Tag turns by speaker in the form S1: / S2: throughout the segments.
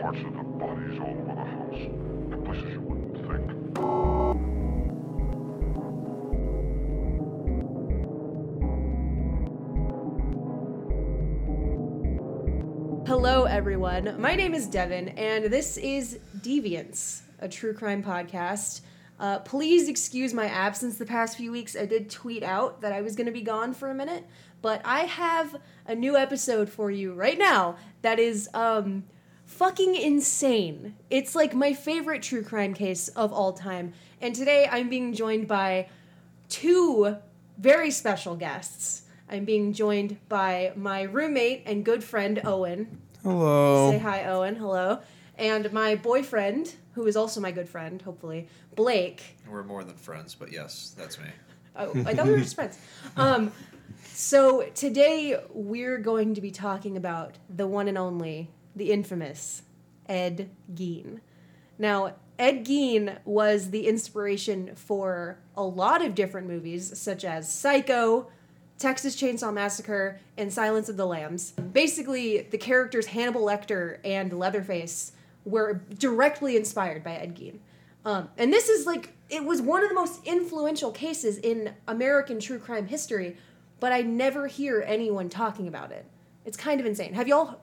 S1: parts of the bodies all over the house, in places you wouldn't think.
S2: Hello, everyone. My name is Devin, and this is Deviance, a true crime podcast. Uh, please excuse my absence the past few weeks. I did tweet out that I was going to be gone for a minute, but I have a new episode for you right now that is um, fucking insane. It's like my favorite true crime case of all time. And today I'm being joined by two very special guests. I'm being joined by my roommate and good friend Owen.
S3: Hello.
S2: Say hi, Owen. Hello. And my boyfriend, who is also my good friend, hopefully, Blake.
S4: We're more than friends, but yes, that's me.
S2: Oh, I thought we were just friends. Um, so today we're going to be talking about the one and only, the infamous Ed Gein. Now, Ed Gein was the inspiration for a lot of different movies, such as Psycho, Texas Chainsaw Massacre, and Silence of the Lambs. Basically, the characters Hannibal Lecter and Leatherface were directly inspired by Ed Gein. Um, and this is like, it was one of the most influential cases in American true crime history, but I never hear anyone talking about it. It's kind of insane. Have y'all,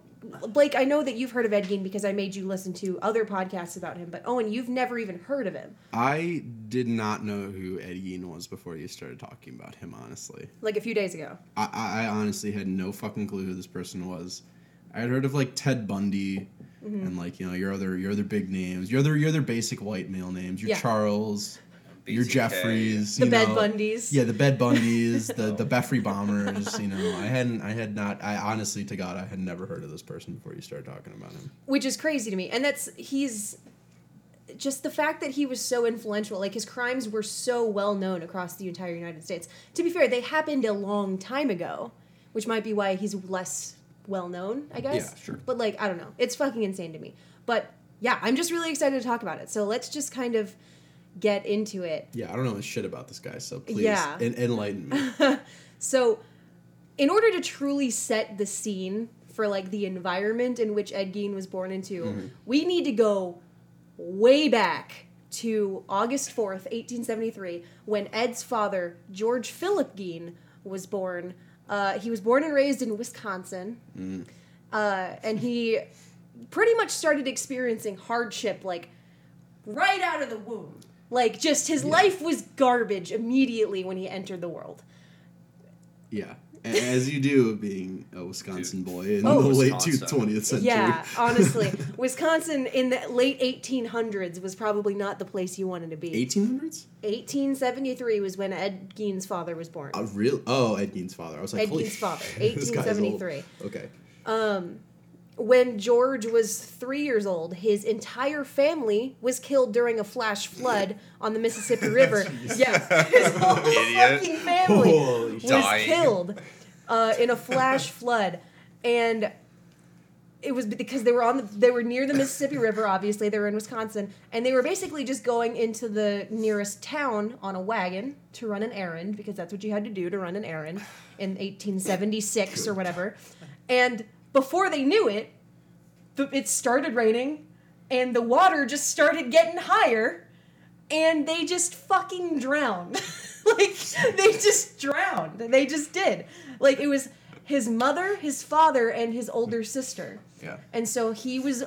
S2: Blake, I know that you've heard of Ed Gein because I made you listen to other podcasts about him, but Owen, you've never even heard of him.
S3: I did not know who Ed Gein was before you started talking about him, honestly.
S2: Like a few days ago.
S3: I, I honestly had no fucking clue who this person was. I had heard of like Ted Bundy
S2: Mm-hmm.
S3: and like, you know, your other your other big names. Your other your other basic white male names. Your
S2: Yeah.
S3: Charles, your
S4: BTK.
S3: Jeffries.
S2: The
S3: you
S2: Bed
S3: know.
S2: Bundys.
S3: Yeah, the Bed Bundys, the the Beffrey bombers, you know. I hadn't I had not I honestly to God I had never heard of this person before you started talking about him.
S2: which is crazy to me and that's he's just the fact that he was so influential like his crimes were so well known across the entire united states to be fair they happened a long time ago which might be why he's less well known i guess
S3: Yeah, sure.
S2: but like i don't know it's fucking insane to me but yeah i'm just really excited to talk about it so let's just kind of get into it
S3: Yeah, I don't know a shit about this guy, so please
S2: Yeah.
S3: en- enlighten me.
S2: So, in order to truly set the scene for like the environment in which Ed Gein was born into, we need to go way back to August fourth, eighteen seventy three, when Ed's father, George Philip Gein, was born. Uh, he was born and raised in Wisconsin, uh, and he pretty much started experiencing hardship like right out of the womb. Like, just his life was garbage immediately when he entered the world.
S3: Yeah, as you do, being a Wisconsin boy in
S2: Oh.
S3: the late
S4: Wisconsin.
S3: twentieth century.
S2: Yeah, honestly, Wisconsin in the late 1800s was probably not the place you wanted to be.
S3: eighteen hundreds.
S2: 1873 was when Ed Gein's father was born.
S3: Uh, real? Oh, Ed Gein's father. I was like,
S2: Ed
S3: holy
S2: Gein's father,
S3: this guy's old.
S2: 1873.
S3: Okay.
S2: When George was three years old, his entire family was killed during a flash flood on the Mississippi River. yes, his whole
S4: Idiot.
S2: fucking family
S3: Holy
S2: was
S4: Dying.
S2: killed uh, in a flash flood, and it was because they were on the, they were near the Mississippi River. Obviously, they were in Wisconsin, and they were basically just going into the nearest town on a wagon to run an errand because that's what you had to do to run an errand in 1876 or whatever. And before they knew it, the, it started raining, and the water just started getting higher, and they just fucking drowned. like they just drowned. They just did. Like it was his mother, his father, and his older sister.
S3: Yeah.
S2: And so he was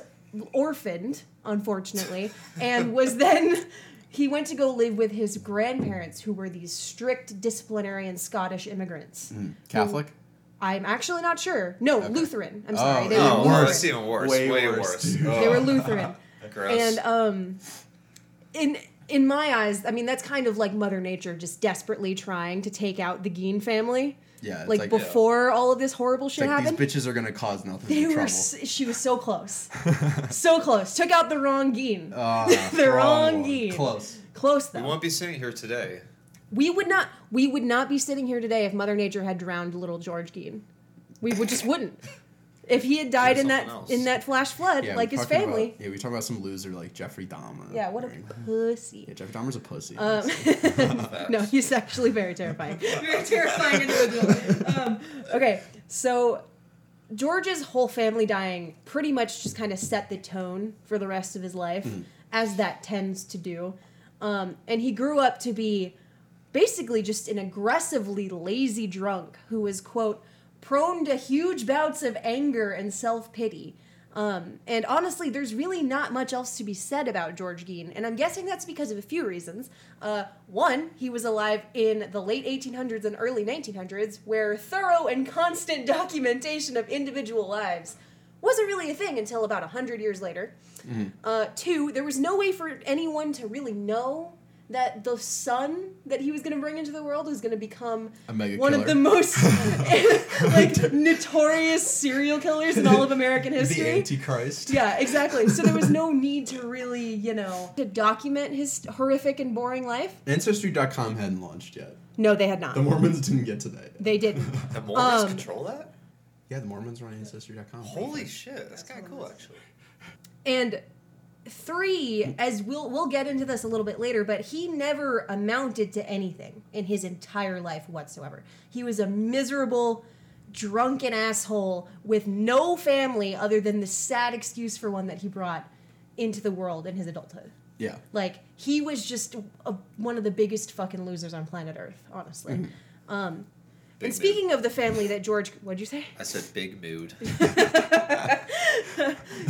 S2: orphaned, unfortunately, and was then he went to go live with his grandparents, who were these strict disciplinarian Scottish immigrants. Mm.
S3: Catholic.
S2: I'm actually not sure. No, Lutheran. I'm sorry.
S3: Oh,
S2: they
S4: Oh,
S2: were
S4: well,
S2: Lutheran.
S4: that's even worse.
S3: Way
S4: Way,
S3: worse,
S4: worse.
S3: dude.
S2: They were Lutheran.
S4: gross.
S2: And um in in my eyes, I mean that's kind of like Mother Nature just desperately trying to take out the Gein family.
S3: Yeah.
S2: Like,
S3: like,
S2: before all of this horrible shit
S3: like
S2: happened.
S3: these bitches are gonna cause nothing
S2: they were
S3: trouble.
S2: s- she was so close. so close. Took out the wrong Gein.
S3: Ah,
S2: the wrong
S3: one.
S2: Gein.
S3: Close.
S2: Close
S4: we won't be sitting here today.
S2: We would not we would not be sitting here today if Mother Nature had drowned little George Gein. We would just wouldn't. If he had died in that
S4: else.
S2: in that flash flood,
S3: Yeah,
S2: like his family.
S3: About, yeah, we talk about some loser like Jeffrey Dahmer.
S2: yeah, what a
S3: right?
S2: pussy.
S3: Yeah, Jeffrey Dahmer's a pussy.
S2: Um, no, he's actually very terrifying. Very terrifying individual. Um, okay, so George's whole family dying pretty much just kind of set the tone for the rest of his life, as that tends to do. Um, and he grew up to be basically just an aggressively lazy drunk who was, quote, prone to huge bouts of anger and self pity. Um, and honestly, there's really not much else to be said about George Gein, and I'm guessing that's because of a few reasons. Uh, one, he was alive in the late 1800s and early 1900s, where thorough and constant documentation of individual lives wasn't really a thing until about 100 years later. Uh, two, there was no way for anyone to really know that the son that he was going to bring into the world was going to become
S3: A mega
S2: one of the most like notorious serial killers in all of American history.
S3: The
S2: history.
S3: Antichrist.
S2: Yeah, exactly. So there was no need to really, you know, to document his horrific and boring life.
S3: Ancestry.com hadn't launched yet.
S2: No, they had not.
S3: The Mormons didn't get to that.
S2: They didn't.
S4: The Mormons
S2: Um,
S4: control that?
S3: Yeah, the Mormons are on Ancestry.com.
S4: Holy shit, that's kind of cool, actually.
S2: And three, as we'll we'll get into this a little bit later, but he never amounted to anything in his entire life whatsoever. He was a miserable, drunken asshole with no family other than the sad excuse for one that he brought into the world in his adulthood.
S3: Yeah.
S2: Like he was just a, one of the biggest fucking losers on planet Earth, honestly. Um,
S4: Big
S2: and speaking of the family that George, what'd you say?
S4: I said big mood.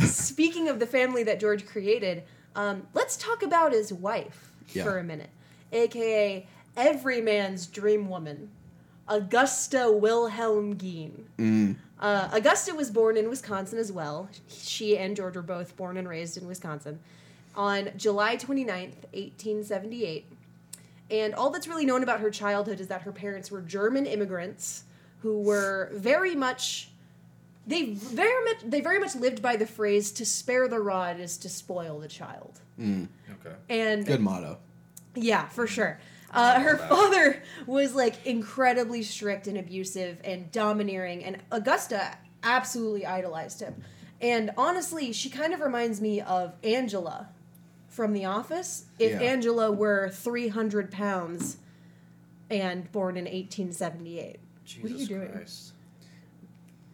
S2: Speaking of the family that George created, um, let's talk about his wife
S3: Yeah.
S2: for a minute, aka every man's dream woman, Augusta Wilhelm Gein.
S3: Mm.
S2: Uh, Augusta was born in Wisconsin as well. She and George were both born and raised in Wisconsin on July 29th, 1878. And all that's really known about her childhood is that her parents were German immigrants who were very much they very much they very much lived by the phrase to spare the rod is to spoil the child.
S3: Mm.
S4: Okay.
S2: And
S3: Good motto.
S2: yeah, for sure. Uh, her father was like incredibly strict and abusive and domineering, and Augusta absolutely idolized him. And honestly, she kind of reminds me of Angela from The Office. If
S3: Yeah.
S2: Angela were 300 pounds and born in 1878.
S4: Jesus
S2: What are you doing?
S4: Christ.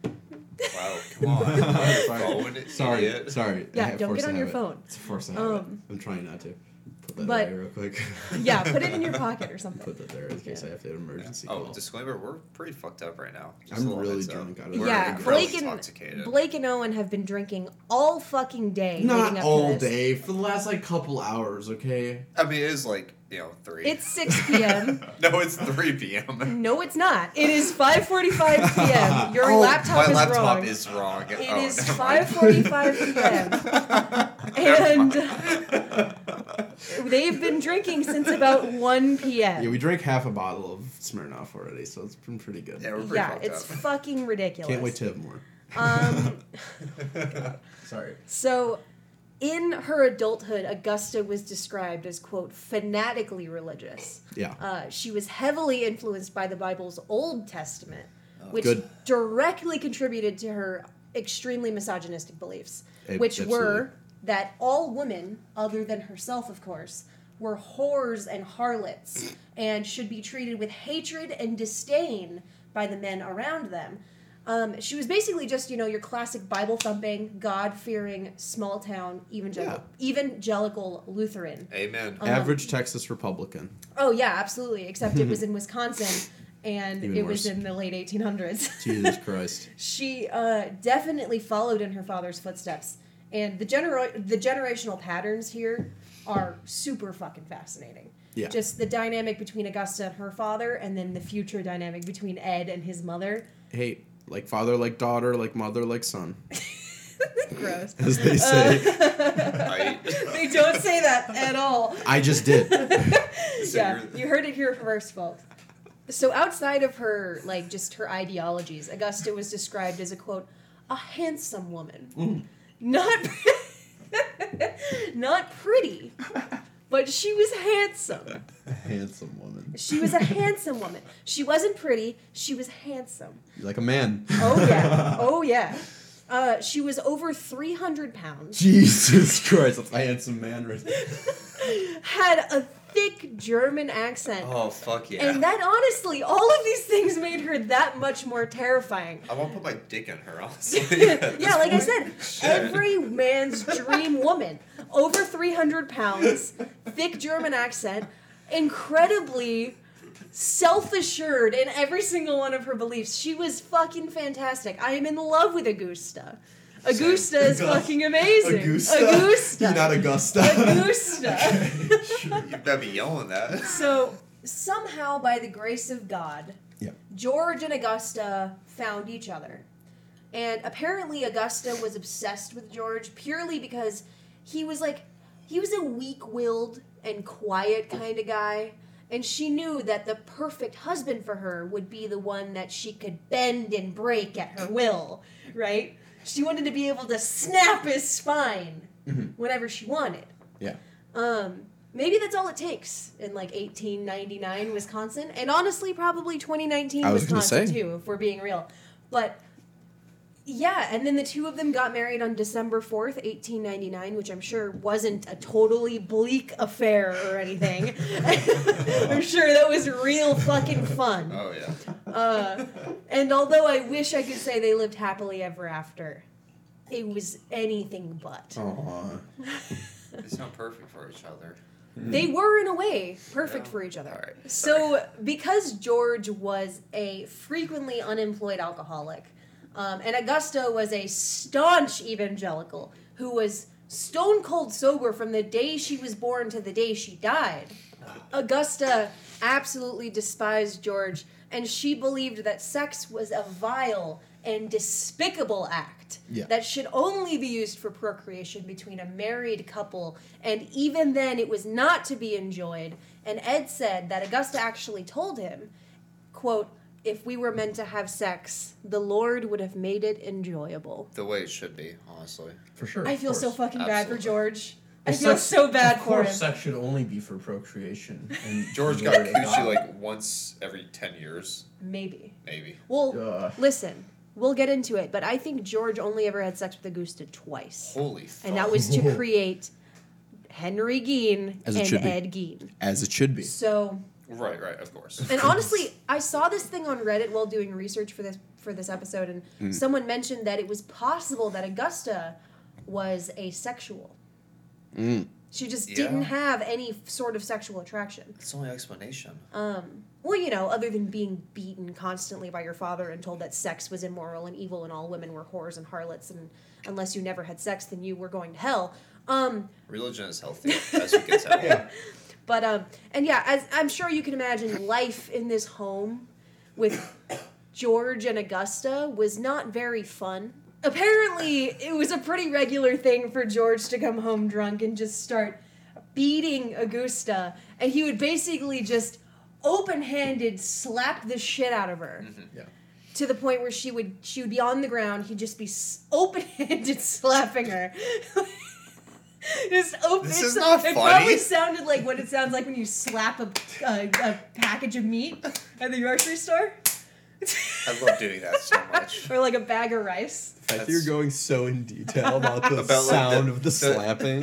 S4: Wow, come on.
S3: sorry. Sorry. Sorry.
S2: Yeah,
S3: I have
S2: don't get on your
S3: habit.
S2: phone.
S3: It's a force of habit.
S2: Um,
S3: I'm trying not to. Put that
S2: but-
S3: away real quick.
S2: Yeah, put it in your pocket or something.
S3: Put that there in case
S2: Yeah.
S3: I have to have an emergency
S4: Oh,
S3: call.
S4: disclaimer, we're pretty fucked up right now. Just
S3: I'm
S4: a
S3: really
S4: heads up.
S3: drunk. I don't
S4: We're
S2: yeah, Blake and
S4: intoxicated.
S2: Blake and Owen have been drinking all fucking day.
S3: Not
S2: up
S3: all
S2: this.
S3: day. For the last like couple hours, okay?
S4: I mean, it is like, you know, 3.
S2: It's 6 p.m.
S4: no, it's 3 p.m.
S2: No, it's not. It is 5:45 p.m. Your
S3: Oh,
S2: laptop
S4: My
S2: is
S4: laptop
S2: wrong.
S4: is wrong.
S2: It
S4: oh,
S2: is
S4: never mind.
S2: 5:45 p.m. and they've been drinking since about 1 p.m.
S3: Yeah, we drank half a bottle of Smirnoff already, so it's been pretty good.
S4: Yeah, we're pretty
S2: Yeah, it's
S4: up.
S2: fucking ridiculous.
S3: Can't wait to have more.
S2: Um,
S3: Sorry.
S2: so, in her adulthood, Augusta was described as quote fanatically religious.
S3: Yeah.
S2: Uh, she was heavily influenced by the Bible's Old Testament, which
S3: Good.
S2: directly contributed to her extremely misogynistic beliefs,
S3: Ab-
S2: which
S3: absolutely.
S2: were that all women, other than herself, of course, were whores and harlots and should be treated with hatred and disdain by the men around them. Um, she was basically just, you know, your classic Bible thumping, God fearing, small town evangelical, evangelical Lutheran.
S4: Amen.
S2: Um,
S3: Average Texas Republican.
S2: Oh yeah, absolutely. Except it was in Wisconsin, and
S3: Even
S2: it was in the late 1800s.
S3: Jesus Christ.
S2: she uh, definitely followed in her father's footsteps, and the genera- the generational patterns here are super fucking fascinating.
S3: Yeah.
S2: Just the dynamic between Augusta and her father, and then the future dynamic between Ed and his mother.
S3: Hey, like father, like daughter, like mother, like son,
S2: Gross.
S3: as they say.
S4: Uh, right?
S2: they don't say that at all.
S3: I just did.
S4: So
S2: yeah,
S4: you're-
S2: you heard it here first, folks. So outside of her, like just her ideologies, Augusta was described as a quote, a handsome woman, mm. Not not pretty, but she was handsome.
S3: A handsome woman.
S2: She was a handsome woman. She wasn't pretty. She was handsome.
S3: Like a man.
S2: Oh yeah. Oh yeah. Uh, she was over three hundred pounds.
S3: Jesus Christ, that's a handsome man right there.
S2: Had a thick German accent.
S4: Oh fuck yeah!
S2: And that honestly, all of these things made her that much more terrifying.
S4: I want to put my dick in her. Honestly.
S2: yeah, like I said, every man's dream woman. Over 300 pounds, thick German accent, incredibly self assured in every single one of her beliefs. She was fucking fantastic. I am in love with Augusta. Augusta is
S3: Augusta.
S2: fucking amazing.
S3: Augusta.
S2: Augusta.
S3: You're not Augusta.
S2: Augusta.
S4: you better be yelling that.
S2: So somehow, by the grace of God,
S3: Yeah.
S2: George and Augusta found each other. And apparently, Augusta was obsessed with George purely because he was like, he was a weak willed and quiet kind of guy. And she knew that the perfect husband for her would be the one that she could bend and break at her will, right? She wanted to be able to snap his spine
S3: Mhm.
S2: whenever she wanted.
S3: Yeah.
S2: Um, maybe that's all it takes in like 1899 Wisconsin, and honestly, probably 2019
S3: I was
S2: Wisconsin too, if we're being real. But yeah, and then the two of them got married on December 4th, 1899, which I'm sure wasn't a totally bleak affair or anything. I'm sure that was real fucking fun.
S4: Oh yeah.
S2: Uh, and although I wish I could say they lived happily ever after, it was anything but.
S3: Aw.
S4: It's not perfect for each other.
S2: They were, in a way, perfect
S4: Yeah.
S2: for each other.
S4: Alright,
S2: So, because George was a frequently unemployed alcoholic, um, and Augusta was a staunch evangelical who was stone cold sober from the day she was born to the day she died, Augusta absolutely despised George, and she believed that sex was a vile and despicable act
S3: Yeah.
S2: that should only be used for procreation between a married couple, and even then it was not to be enjoyed. And Ed said that Augusta actually told him, quote, if we were meant to have sex, the Lord would have made it enjoyable.
S4: The way it should be, honestly.
S3: For sure.
S2: I feel so
S3: course.
S2: fucking bad for George. I
S3: Well,
S2: feel
S3: sex-
S2: so bad
S3: of
S2: for
S3: course,
S2: him.
S3: sex should only be for procreation. And
S4: George got
S3: already
S4: coochie like once every ten years,
S2: Maybe.
S4: maybe.
S2: Well,
S3: Ugh.
S2: listen, we'll get into it, but I think George only ever had sex with Augusta twice.
S4: Holy. Fuck.
S2: And that was to create Henry Gein and
S3: should be.
S2: Ed Gein.
S3: as it should be.
S2: So,
S4: Right, right, of course.
S2: and honestly, I saw this thing on Reddit while doing research for this for this episode, and
S3: Mm.
S2: someone mentioned that it was possible that Augusta was asexual.
S3: Mm.
S2: She just
S4: Yeah.
S2: didn't have any sort of sexual attraction.
S4: That's the only explanation.
S2: Um, well, you know, other than being beaten constantly by your father and told that sex was immoral and evil and all women were whores and harlots, and unless you never had sex, then you were going to hell. Um,
S4: Religion is healthy, as you can tell.
S3: Yeah.
S2: But um, and yeah, as I'm sure you can imagine, life in this home with George and Augusta was not very fun. Apparently, it was a pretty regular thing for George to come home drunk and just start beating Augusta, and he would basically just open-handed slap the shit out of her
S3: Yeah.
S2: to the point where she would she would be on the ground. He'd just be open-handed slapping her. just open.
S4: This
S2: it's-
S4: is not
S2: It
S4: funny.
S2: probably sounded like what it sounds like when you slap a, a, a package of meat at the grocery store.
S4: I love doing that so much.
S2: or like a bag of rice.
S3: The fact that
S4: That's-
S3: you're going so in detail about the
S4: About, like,
S3: sound
S4: the-
S3: of the,
S4: the-
S3: slapping.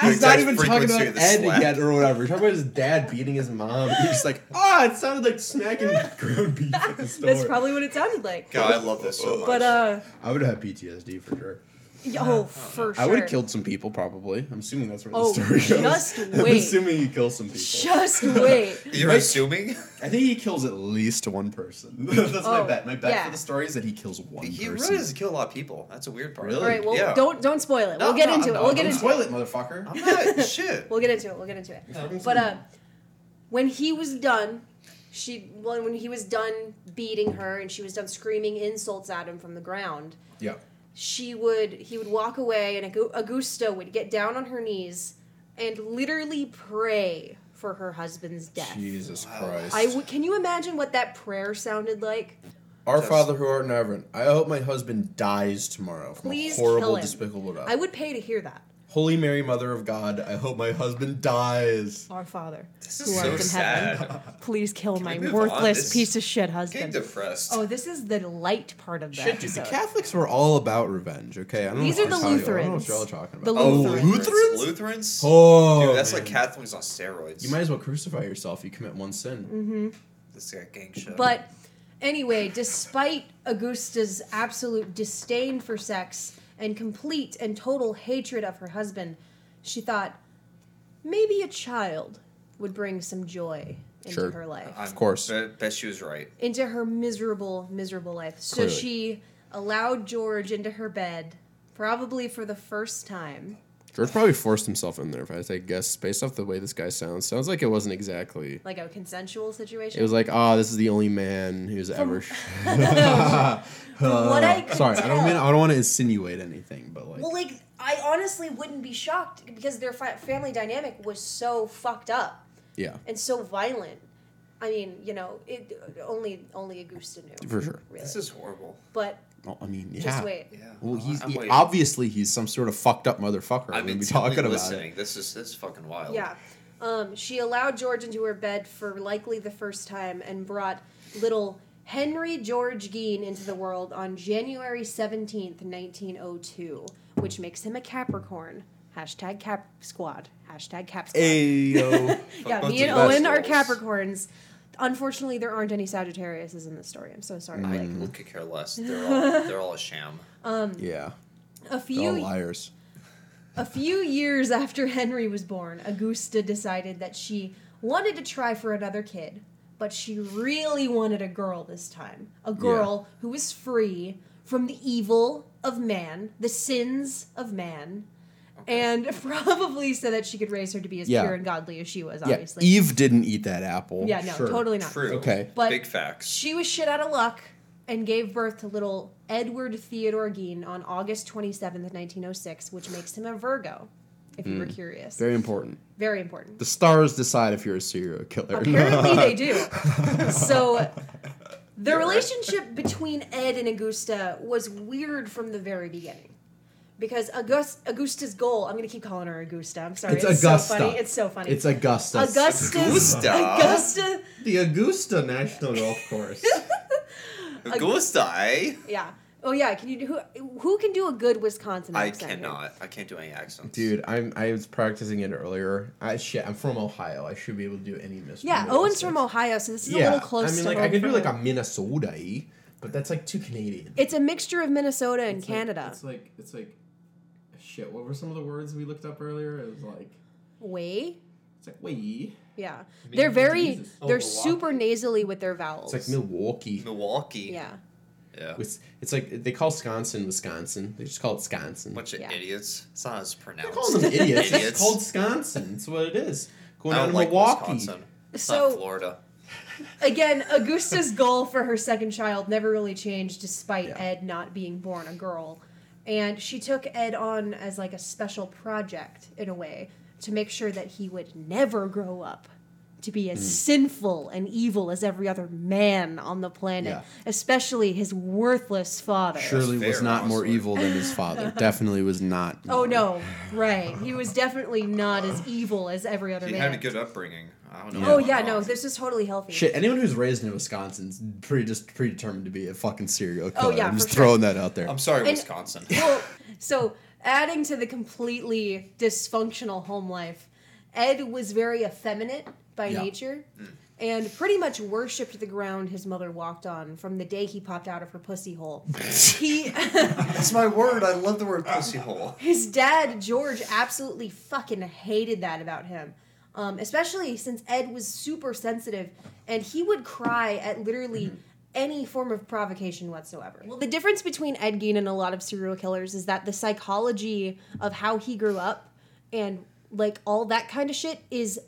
S3: He's not even talking about Ed
S4: slap.
S3: yet or whatever. He's talking about his dad beating his mom. He's just like, ah, it sounded like smacking ground beef at the store.
S2: That's probably what it sounded like.
S4: God, I love this so much.
S2: But uh,
S3: I would have PTSD for sure.
S2: oh, for sure.
S3: I would have killed some people probably. I'm assuming that's where
S2: Oh,
S3: the story goes.
S2: just wait.
S3: I'm assuming he kills some people.
S2: Just wait.
S4: You're
S3: Right.
S4: assuming?
S3: I think he kills at least one person. that's my
S2: Oh,
S3: bet. My bet
S2: yeah.
S3: for the story is that he kills one
S4: He
S3: person.
S4: really doesn't kill a lot of people. That's a weird part.
S3: Really?
S2: All right. Well,
S4: Yeah.
S2: don't don't spoil it.
S4: No,
S2: we'll get
S4: no,
S2: into it. We'll get
S3: Don't
S2: into
S3: spoil
S2: it.
S3: it, motherfucker.
S4: I'm not. shit.
S2: We'll get into it. We'll get into it. But uh, when he was done, she well, when he was done beating her and she was done screaming insults at him from the ground,
S3: yeah.
S2: She would he would walk away and Agu- Augusta would get down on her knees and literally pray for her husband's death.
S3: Jesus Christ.
S2: I w- can you imagine what that prayer sounded like?
S3: Our
S4: Just-
S3: Father who art in heaven, I hope my husband dies tomorrow from
S2: Please
S3: a horrible,
S2: kill him.
S3: despicable death.
S2: I would pay to hear that.
S3: Holy Mary, Mother of God, I hope my husband dies.
S2: Our Father,
S4: This
S2: who
S4: is so
S2: art in heaven, please kill
S4: Can
S2: my
S4: we move on?
S2: worthless piece of shit
S4: Getting
S2: husband.
S4: depressed.
S2: Oh, this is the light part of the
S3: Shit, dude, the. Catholics were all about revenge. Okay, I don't
S2: These
S3: know
S2: are the
S3: to tell you. I don't know what
S2: Lutherans.
S3: y'all are talking
S2: The
S3: about.
S4: Oh,
S2: Lutherans.
S3: Lutherans?
S4: Lutherans?
S3: Oh,
S4: Dude, that's like. Catholics on steroids.
S3: You might as well crucify yourself. if You commit one sin. Mm-hmm.
S4: This guy gang shit.
S2: But anyway, despite Augusta's absolute disdain for sex and complete and total hatred of her husband, she thought maybe a child would bring some joy into
S3: Sure.
S2: her life.
S4: I'm-
S3: course.
S4: Bet, bet she was right.
S2: into her miserable, miserable life. So
S3: Clearly.
S2: she allowed George into her bed, probably for the first time.
S3: George probably forced himself in there, if I had to guess, based off the way this guy sounds. Sounds like it wasn't exactly.
S2: Like a consensual situation.
S3: It was like, oh, this is the only man who's ever.
S2: From what I could
S3: Sorry, I don't mean I don't want to insinuate anything, but like,
S2: Well, like I honestly wouldn't be shocked because their fi- family dynamic was so fucked up
S3: yeah,
S2: and so violent. I mean, you know, it only only Augusta knew
S3: for sure.
S2: really.
S4: This is horrible.
S2: but
S3: Well, I mean, yeah.
S2: just wait.
S4: Yeah.
S3: Well, he's he- obviously he's some sort of fucked up motherfucker.
S4: I'm
S3: I'm gonna be talking about
S4: listening.
S3: it.
S4: This is this is fucking wild.
S2: Yeah. Um, she allowed George into her bed for likely the first time and brought little Henry George Gein into the world on January 17th, 1902, which makes him a Capricorn. Hashtag Cap Squad. Hashtag Cap Squad.
S3: Ayo.
S2: yeah, me and Owen are
S4: of those.
S2: Capricorns. Unfortunately, there aren't any Sagittariuses in this story. I'm so sorry. Mm.
S4: I
S2: Blake.
S4: could care less. They're all they're all a sham.
S3: Um, yeah,
S2: A
S3: they're all
S2: few
S3: liars.
S2: A few years after Henry was born, Augusta decided that she wanted to try for another kid, but she really wanted a girl this time. A girl who was free from the evil of man, the sins of man, and probably so that she could raise her to be as
S3: Yeah.
S2: pure and godly as she was,
S3: Yeah,
S2: obviously.
S3: Eve didn't eat that apple.
S2: yeah, no,
S3: Sure.
S2: totally not.
S4: True.
S3: Okay.
S2: But
S4: Big facts.
S2: She was shit out of luck and gave birth to little Edward Theodore Gein on August 27th, 1906, which makes him a Virgo, if you were hmm. curious.
S3: Very important.
S2: Very important.
S3: The stars decide if you're a serial killer.
S2: Apparently they do. So the relationship between Ed and Augusta was weird from the very beginning. Because August, Augusta's goal, I'm going to keep calling her Augusta. I'm sorry.
S3: It's
S2: It's,
S3: Augusta.
S2: so funny. It's so funny.
S3: It's Augusta.
S2: Augusta's
S4: Augusta.
S2: Augusta.
S3: The Augusta National Golf Course.
S4: Augusta, eh?
S2: Yeah. Oh yeah. Can you do who? Who can do a good Wisconsin
S4: I
S2: accent? here?
S4: cannot. I can't do any accents.
S3: Dude, I'm I was practicing it earlier. I shit, I'm from Ohio. I should be able to do any miss.
S2: Yeah. Owen's from Ohio, so this is a little close.
S3: I mean,
S2: to
S3: like I could do like a Minnesota, but that's like too Canadian.
S2: It's a mixture of Minnesota and
S3: It's like-
S2: Canada.
S3: it's like it's like shit. What were some of the words we looked up earlier? It was like
S2: Way.
S3: it's like way.
S2: Yeah.
S3: Maybe
S2: They're very.
S3: Jesus. Oh,
S2: they're
S3: Milwaukee.
S2: super nasally with their vowels.
S3: It's like Milwaukee.
S4: Milwaukee.
S2: Yeah.
S4: Yeah.
S3: It's, it's like they call Wisconsin Wisconsin. They just call it Wisconsin.
S4: Bunch of
S2: Yeah.
S4: idiots. It's not as pronounced.
S3: They're calling them idiots.
S4: Idiots.
S3: It's called Wisconsin. That's what it is. Going
S4: I
S3: down to
S4: like
S3: Milwaukee.
S4: Wisconsin. It's
S2: So-
S4: not Florida.
S2: Again, Augusta's goal for her second child never really changed despite
S3: Yeah.
S2: Ed not being born a girl. And she took Ed on as like a special project in a way to make sure that he would never grow up to be as mm. sinful and evil as every other man on the planet,
S3: Yeah.
S2: especially his worthless father.
S3: Surely was
S4: fair,
S3: not more evil than his father. Definitely was not.
S2: Oh
S3: more.
S2: no, right. He was definitely not as evil as every other
S4: He
S2: man.
S4: He had a good upbringing. I don't know.
S2: oh yeah, no, this is totally healthy.
S3: Shit, anyone who's raised in Wisconsin's pretty just predetermined to be a fucking serial oh, killer.
S2: Oh, yeah,
S3: I'm just
S2: sure.
S3: throwing that out there.
S4: I'm sorry,
S2: And-
S4: Wisconsin.
S2: well, so adding to the completely dysfunctional home life, Ed was very effeminate by
S3: Yeah.
S2: nature and pretty much worshipped the ground his mother walked on from the day he popped out of her pussy hole. he
S4: That's my word. I love the word pussy hole.
S2: his dad George absolutely fucking hated that about him. Um, especially since Ed was super sensitive and he would cry at literally any form of provocation whatsoever. Well, the difference between Ed Gein and a lot of serial killers is that the psychology of how he grew up and like all that kind of shit is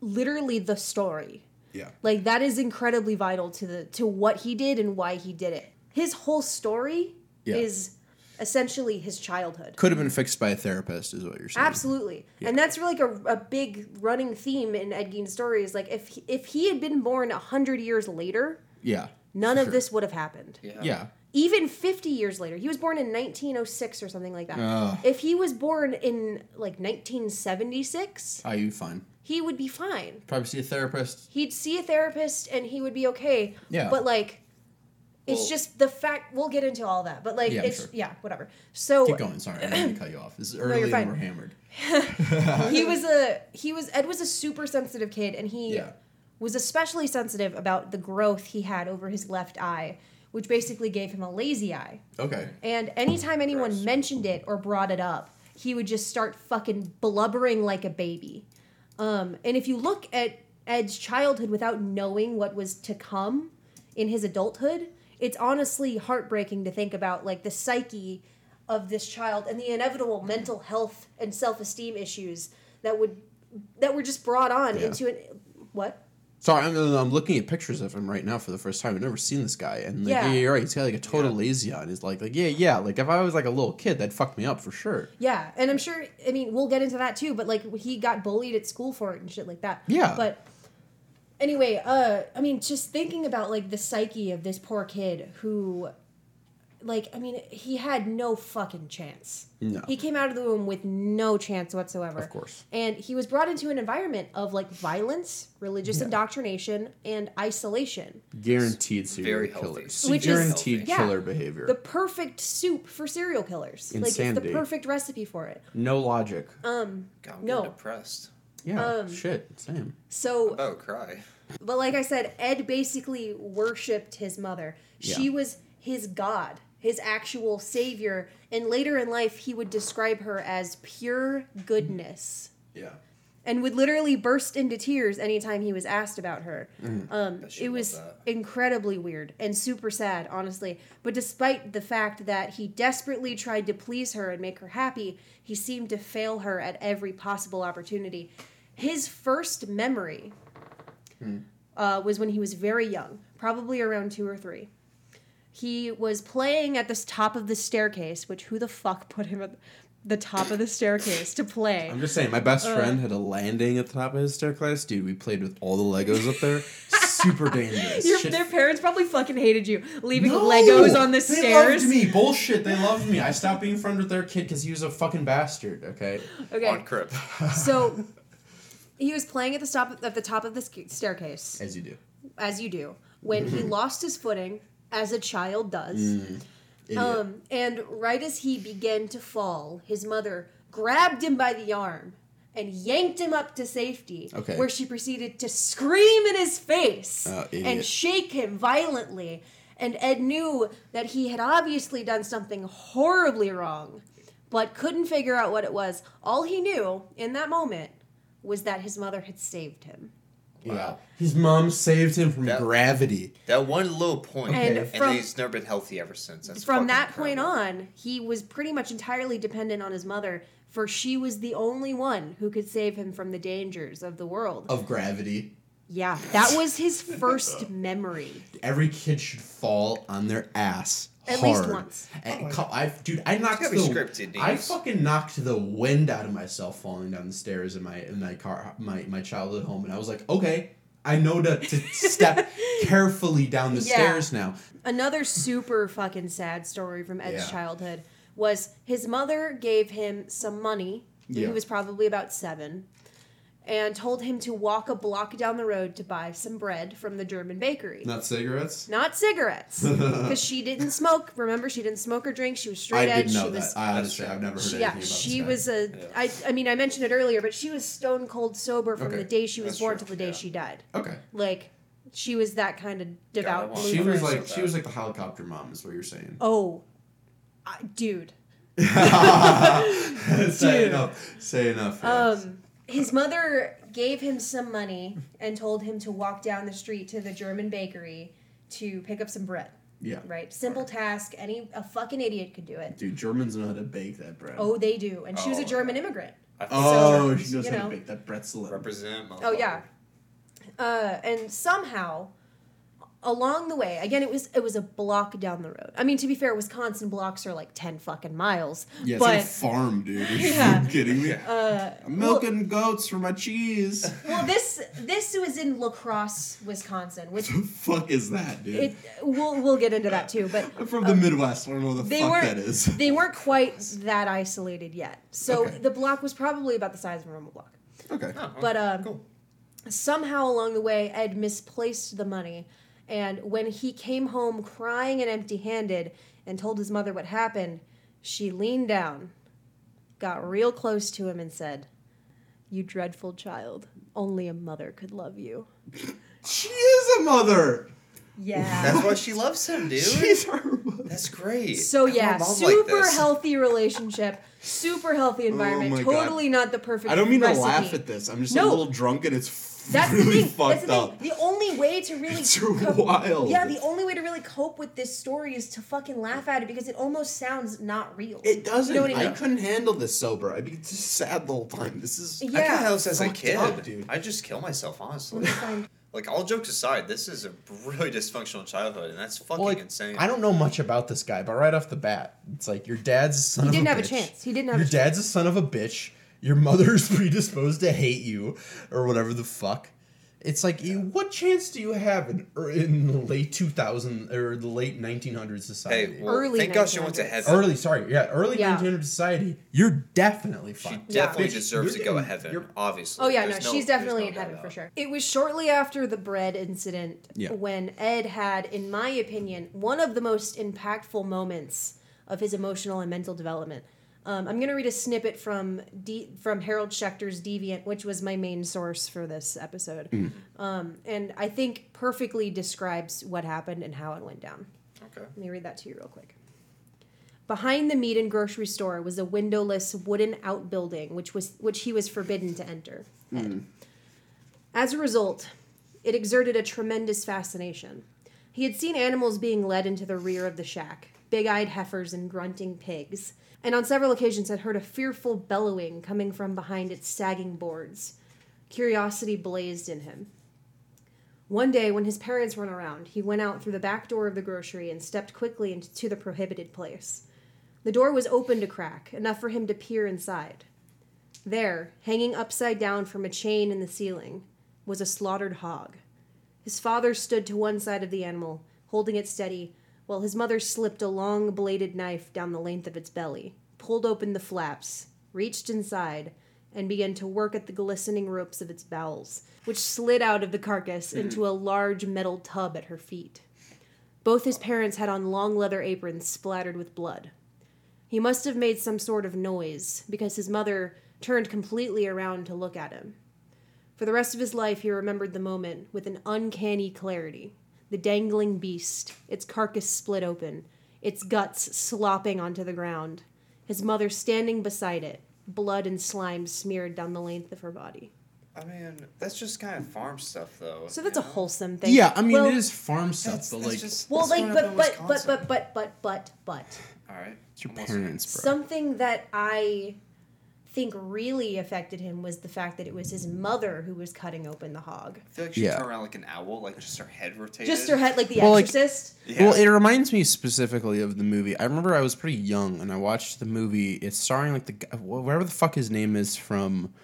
S2: literally the story.
S3: yeah.
S2: Like that is incredibly vital to the to what he did and why he did it. His whole story
S3: Yeah.
S2: is essentially his childhood.
S3: Could have been fixed by a therapist, is what you're saying.
S2: Absolutely, and that's really like a, a big running theme in Ed Gein's story. Is like if he, if he had been born a hundred years later,
S3: Yeah.
S2: none of
S3: sure.
S2: this would have happened.
S4: Yeah.
S3: Yeah.
S2: even 50 years later, he was born in 1906 or something like that.
S3: Ugh.
S2: if he was born in like 1976,
S3: Are ah, you fine?
S2: He would be fine.
S3: Probably see a therapist.
S2: He'd see a therapist and he would be okay.
S3: Yeah.
S2: But like, it's
S4: Well-
S2: just the fact. We'll get into all that, but like,
S3: Yeah,
S2: it's
S3: sure.
S2: yeah, whatever. So
S3: Keep going. Sorry, I didn't mean to cut you off. This is early
S2: you're
S3: and we're hammered.
S2: he was a he was Ed was a super sensitive kid, and he
S3: Yeah.
S2: was especially sensitive about the growth he had over his left eye, which basically gave him a lazy eye.
S3: Okay.
S2: And anytime anyone
S4: Gross.
S2: mentioned it or brought it up, he would just start fucking blubbering like a baby. Um, and if you look at Ed's childhood without knowing what was to come in his adulthood, it's honestly heartbreaking to think about like the psyche of this child and the inevitable mental health and self-esteem issues that would that were just brought on
S3: Yeah.
S2: into it. What?
S3: Sorry, I'm, I'm looking at pictures of him right now for the first time. I've never seen this guy, and like,
S2: Yeah.
S3: yeah, you're right. He's got like a total lazy on. He's like, like, yeah, yeah. Like if I was like a little kid, that'd fuck me up for sure.
S2: Yeah, and I'm sure. I mean, we'll get into that too. But like, he got bullied at school for it and shit like that.
S3: Yeah.
S2: But anyway, uh, I mean, just thinking about like the psyche of this poor kid who, like, I mean, he had no fucking chance.
S3: No.
S2: He came out of the womb with no chance whatsoever.
S3: Of course.
S2: And he was brought into an environment of like violence, religious
S3: Yeah.
S2: indoctrination, and isolation.
S3: Guaranteed serial
S4: Very healthy.
S3: killers.
S2: Which is-
S3: Guaranteed
S2: yeah.
S3: killer behavior.
S2: The perfect soup for serial killers. Like it's
S3: Insanity.
S2: the perfect recipe for it.
S3: no logic.
S2: Um.
S4: God, I'm
S2: No.
S4: depressed.
S3: Yeah.
S2: um,
S3: shit. Same.
S2: So
S4: Oh, cry.
S2: But like I said, Ed basically worshipped his mother. She
S3: Yeah.
S2: was his god, his actual savior. And later in life, he would describe her as pure goodness
S3: Yeah.
S2: and would literally burst into tears anytime he was asked about her. Um, it was incredibly weird and super sad, honestly. But despite the fact that he desperately tried to please her and make her happy, he seemed to fail her at every possible opportunity. His first memory uh, was when he was very young, probably around two or three. He was playing at the top of the staircase, which who the fuck put him at the top of the staircase to play?
S3: I'm just saying, my best
S2: Uh.
S3: friend had a landing at the top of his staircase. Dude, we played with all the Legos up there. Super dangerous.
S2: Your, their parents probably fucking hated you, leaving
S3: No!
S2: Legos on the
S3: they
S2: stairs.
S3: loved me. Bullshit. They loved me. I stopped being friends with their kid because he was a fucking bastard. Okay.
S2: Okay,
S4: On crib.
S2: so he was playing at the top at the top of the staircase,
S3: As you do.
S2: as you do, when he lost his footing, as a child does.
S3: Mm.
S2: Um, and right as he began to fall, his mother grabbed him by the arm and yanked him up to safety.
S3: Okay.
S2: Where she proceeded to scream in his face
S3: Oh,
S2: and shake him violently. And Ed knew that he had obviously done something horribly wrong, but couldn't figure out what it was. All he knew in that moment was that his mother had saved him.
S3: Wow. His mom saved him from
S4: That-
S3: gravity.
S4: That one little point,
S2: And
S4: and,
S2: from-
S4: then he's never been healthy ever since. That's
S2: from
S4: fucking
S2: that point on, he was pretty much entirely dependent on his mother, for she was the only one who could save him from the dangers of the world.
S3: Of gravity.
S2: Yeah, that was his first memory.
S3: Every kid should fall on their ass.
S2: At least once.
S3: And oh co- I, dude, I knocked
S4: gotta
S3: the,
S4: be scripted,
S3: I fucking knocked the wind out of myself falling down the stairs in my in my car my my childhood home, and I was like, okay, I know to, to step carefully down the
S2: Yeah.
S3: stairs now.
S2: Another super fucking sad story from Ed's
S3: Yeah.
S2: childhood was his mother gave him some money. He was probably about seven. And told him to walk a block down the road to buy some bread from the German bakery.
S3: Not cigarettes.
S2: Not cigarettes, because she didn't smoke. Remember, she didn't smoke or drink. She was
S3: I
S2: straight edge.
S3: I didn't know
S2: she
S3: that.
S2: was,
S3: I honestly, I've never heard
S2: she,
S3: anything
S2: yeah,
S3: about
S2: she
S3: this guy.
S2: was a. I, I mean, I mentioned it earlier, but she was stone cold sober from
S3: Okay.
S2: the day she was
S4: That's
S2: born
S4: true,
S2: till the day
S4: yeah.
S2: she died.
S3: Okay.
S2: Like, she was that kind of devout.
S4: well,
S3: She
S2: believer.
S3: was like she was like the helicopter mom, is what you're saying.
S2: oh, I, dude.
S3: say enough. Say enough. yes.
S2: Um, his mother gave him some money and told him to walk down the street to the German bakery to pick up some bread.
S3: yeah.
S2: Right, simple task. Any a fucking idiot could do it.
S3: Dude, Germans know how to bake that bread.
S2: Oh, they do. And she was a
S4: Oh,
S2: German immigrant.
S3: Oh,
S2: So,
S3: she knows
S2: you
S3: how
S2: know.
S3: to bake that pretzel.
S4: represent.
S2: Oh yeah. Uh, and somehow, along the way, again, it was it was a block down the road. I mean, to be fair, Wisconsin blocks are like ten fucking miles.
S3: Yeah, it's
S2: but
S3: like a farm, dude. Are
S2: Yeah.
S3: you kidding me?
S2: uh,
S3: I'm milking goats for my cheese.
S2: well, this this was in La Crosse, Wisconsin, which
S3: the fuck is that, dude?
S2: it we'll we'll get into that too. But
S3: I'm from the Midwest. I don't know what the
S2: they
S3: fuck
S2: weren't
S3: that is.
S2: they weren't quite that isolated yet. So
S3: Okay.
S2: the block was probably about the size of a normal block.
S3: okay.
S4: Oh,
S2: But um,
S4: cool.
S2: somehow along the way, Ed misplaced the money. And when he came home crying and empty handed and told his mother what happened, she leaned down, got real close to him, and said, You dreadful child, only a mother could love you.
S3: She is a mother.
S2: Yeah.
S4: That's why she loves him, dude.
S3: She's her mother.
S4: That's great.
S2: So
S4: I
S2: yeah,
S4: want moms like
S2: super healthy relationship, super healthy oh environment.
S3: my God.
S2: totally not the perfect.
S3: I don't mean
S2: recipe.
S3: to laugh at this. I'm just
S2: No.
S3: a little drunk and it's
S2: That's
S3: really
S2: the thing.
S3: fucked
S2: That's the
S3: up.
S2: thing. The only way to really
S3: It's
S2: cope-
S3: wild.
S2: Yeah, the only way to really cope with this story is to fucking laugh at it because it almost sounds not real.
S3: It doesn't.
S2: You know what I
S3: I couldn't handle this sober. I'd be just sad the whole time. This is. yeah.
S4: I
S2: Yeah.
S4: can house as a kid.
S3: up, dude.
S4: I just kill myself, honestly.
S2: Let me find-
S4: like all jokes aside, this is a really dysfunctional childhood, and that's fucking
S3: Well, like,
S4: insane.
S3: I don't know much about this guy, but right off the bat, it's like your dad's a son
S2: He didn't
S3: a
S2: have a
S3: bitch.
S2: chance. He didn't have
S3: Your
S2: a
S3: dad's a son of a bitch. Your mother's predisposed to hate you, or whatever the fuck. It's like, you, what chance do you have in, er, in the late 2000 or the late 1900s society?
S4: Hey, well,
S2: Early
S4: thank God she went to
S2: 1900s.
S4: heaven.
S3: early, sorry, yeah, early
S2: Yeah.
S3: 1900s society. You're definitely
S4: fine.
S3: She
S4: definitely
S3: Bitch,
S4: deserves
S3: you're
S4: to go to
S3: getting-
S4: heaven,
S3: you're-
S4: obviously.
S2: Oh yeah,
S4: There's
S2: no, she's definitely
S4: no
S2: in heaven for sure. It was shortly after the bread incident
S3: Yeah.
S2: when Ed had, in my opinion, one of the most impactful moments of his emotional and mental development. Um, I'm gonna read a snippet from D- from Harold Schechter's Deviant, which was my main source for this episode, um, and I think perfectly describes what happened and how it went down.
S4: Okay.
S2: Let me read that to you real quick. Behind the meat and grocery store was a windowless wooden outbuilding, which was which he was forbidden to enter. Ed. As a result, it exerted a tremendous fascination. He had seen animals being led into the rear of the shack, big-eyed heifers and grunting pigs, and on several occasions had heard a fearful bellowing coming from behind its sagging boards. Curiosity blazed in him. One day, when his parents weren't around, he went out through the back door of the grocery and stepped quickly into the prohibited place. The door was opened a crack, enough for him to peer inside. There, hanging upside down from a chain in the ceiling, was a slaughtered hog. His father stood to one side of the animal, holding it steady, while his mother slipped a long bladed knife down the length of its belly, pulled open the flaps, reached inside, and began to work at the glistening ropes of its bowels, which slid out of the carcass hmm. into a large metal tub at her feet. Both his parents had on long leather aprons splattered with blood. He must have made some sort of noise because his mother turned completely around to look at him. For the rest of his life, he remembered the moment with an uncanny clarity. The dangling beast, its carcass split open, its guts slopping onto the ground, his mother standing beside it, blood and slime smeared down the length of her body.
S4: I mean, that's just kind of farm stuff, though.
S2: So that's
S4: you
S2: a
S4: know?
S2: wholesome thing.
S3: Yeah, I mean,
S2: Well-
S3: it is farm stuff,
S4: That's,
S3: but
S4: that's
S3: like,
S4: just,
S2: Well,
S4: that's
S2: like,
S4: growing up
S2: but, but, but, but, but, but, but, but.
S4: All right.
S3: it's your parents, bro.
S2: Something that I think really affected him was the fact that it was his mother who was cutting open the hog.
S4: I feel like she
S3: Yeah.
S4: turned around like an owl, like just her head rotated.
S2: Just her head, like The
S3: Well, like-
S2: Exorcist.
S4: Yeah.
S3: Well, it reminds me specifically of the movie. I remember I was pretty young and I watched the movie. It's starring like the guy- wh- whatever the fuck his name is from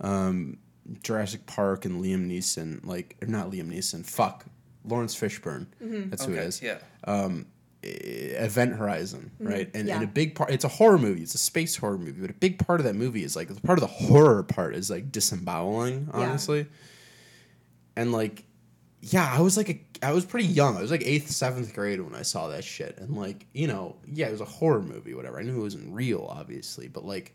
S3: um, Jurassic Park and Liam Neeson. Like, or not Liam Neeson. Fuck, Laurence Fishburne.
S2: Mm-hmm.
S3: That's who it is.
S4: yeah.
S3: Um, Eh, event Horizon, mm-hmm. right? And,
S2: Yeah.
S3: and a big part. It's a horror movie. It's a space horror movie, but a big part of that movie is like part of the horror part is like disemboweling.
S2: Yeah.
S3: Honestly, and like yeah, I was like a, I was pretty young. I was like eighth, seventh grade when I saw that shit, and like you know, yeah, it was a horror movie, whatever. I knew it wasn't real, obviously, but like,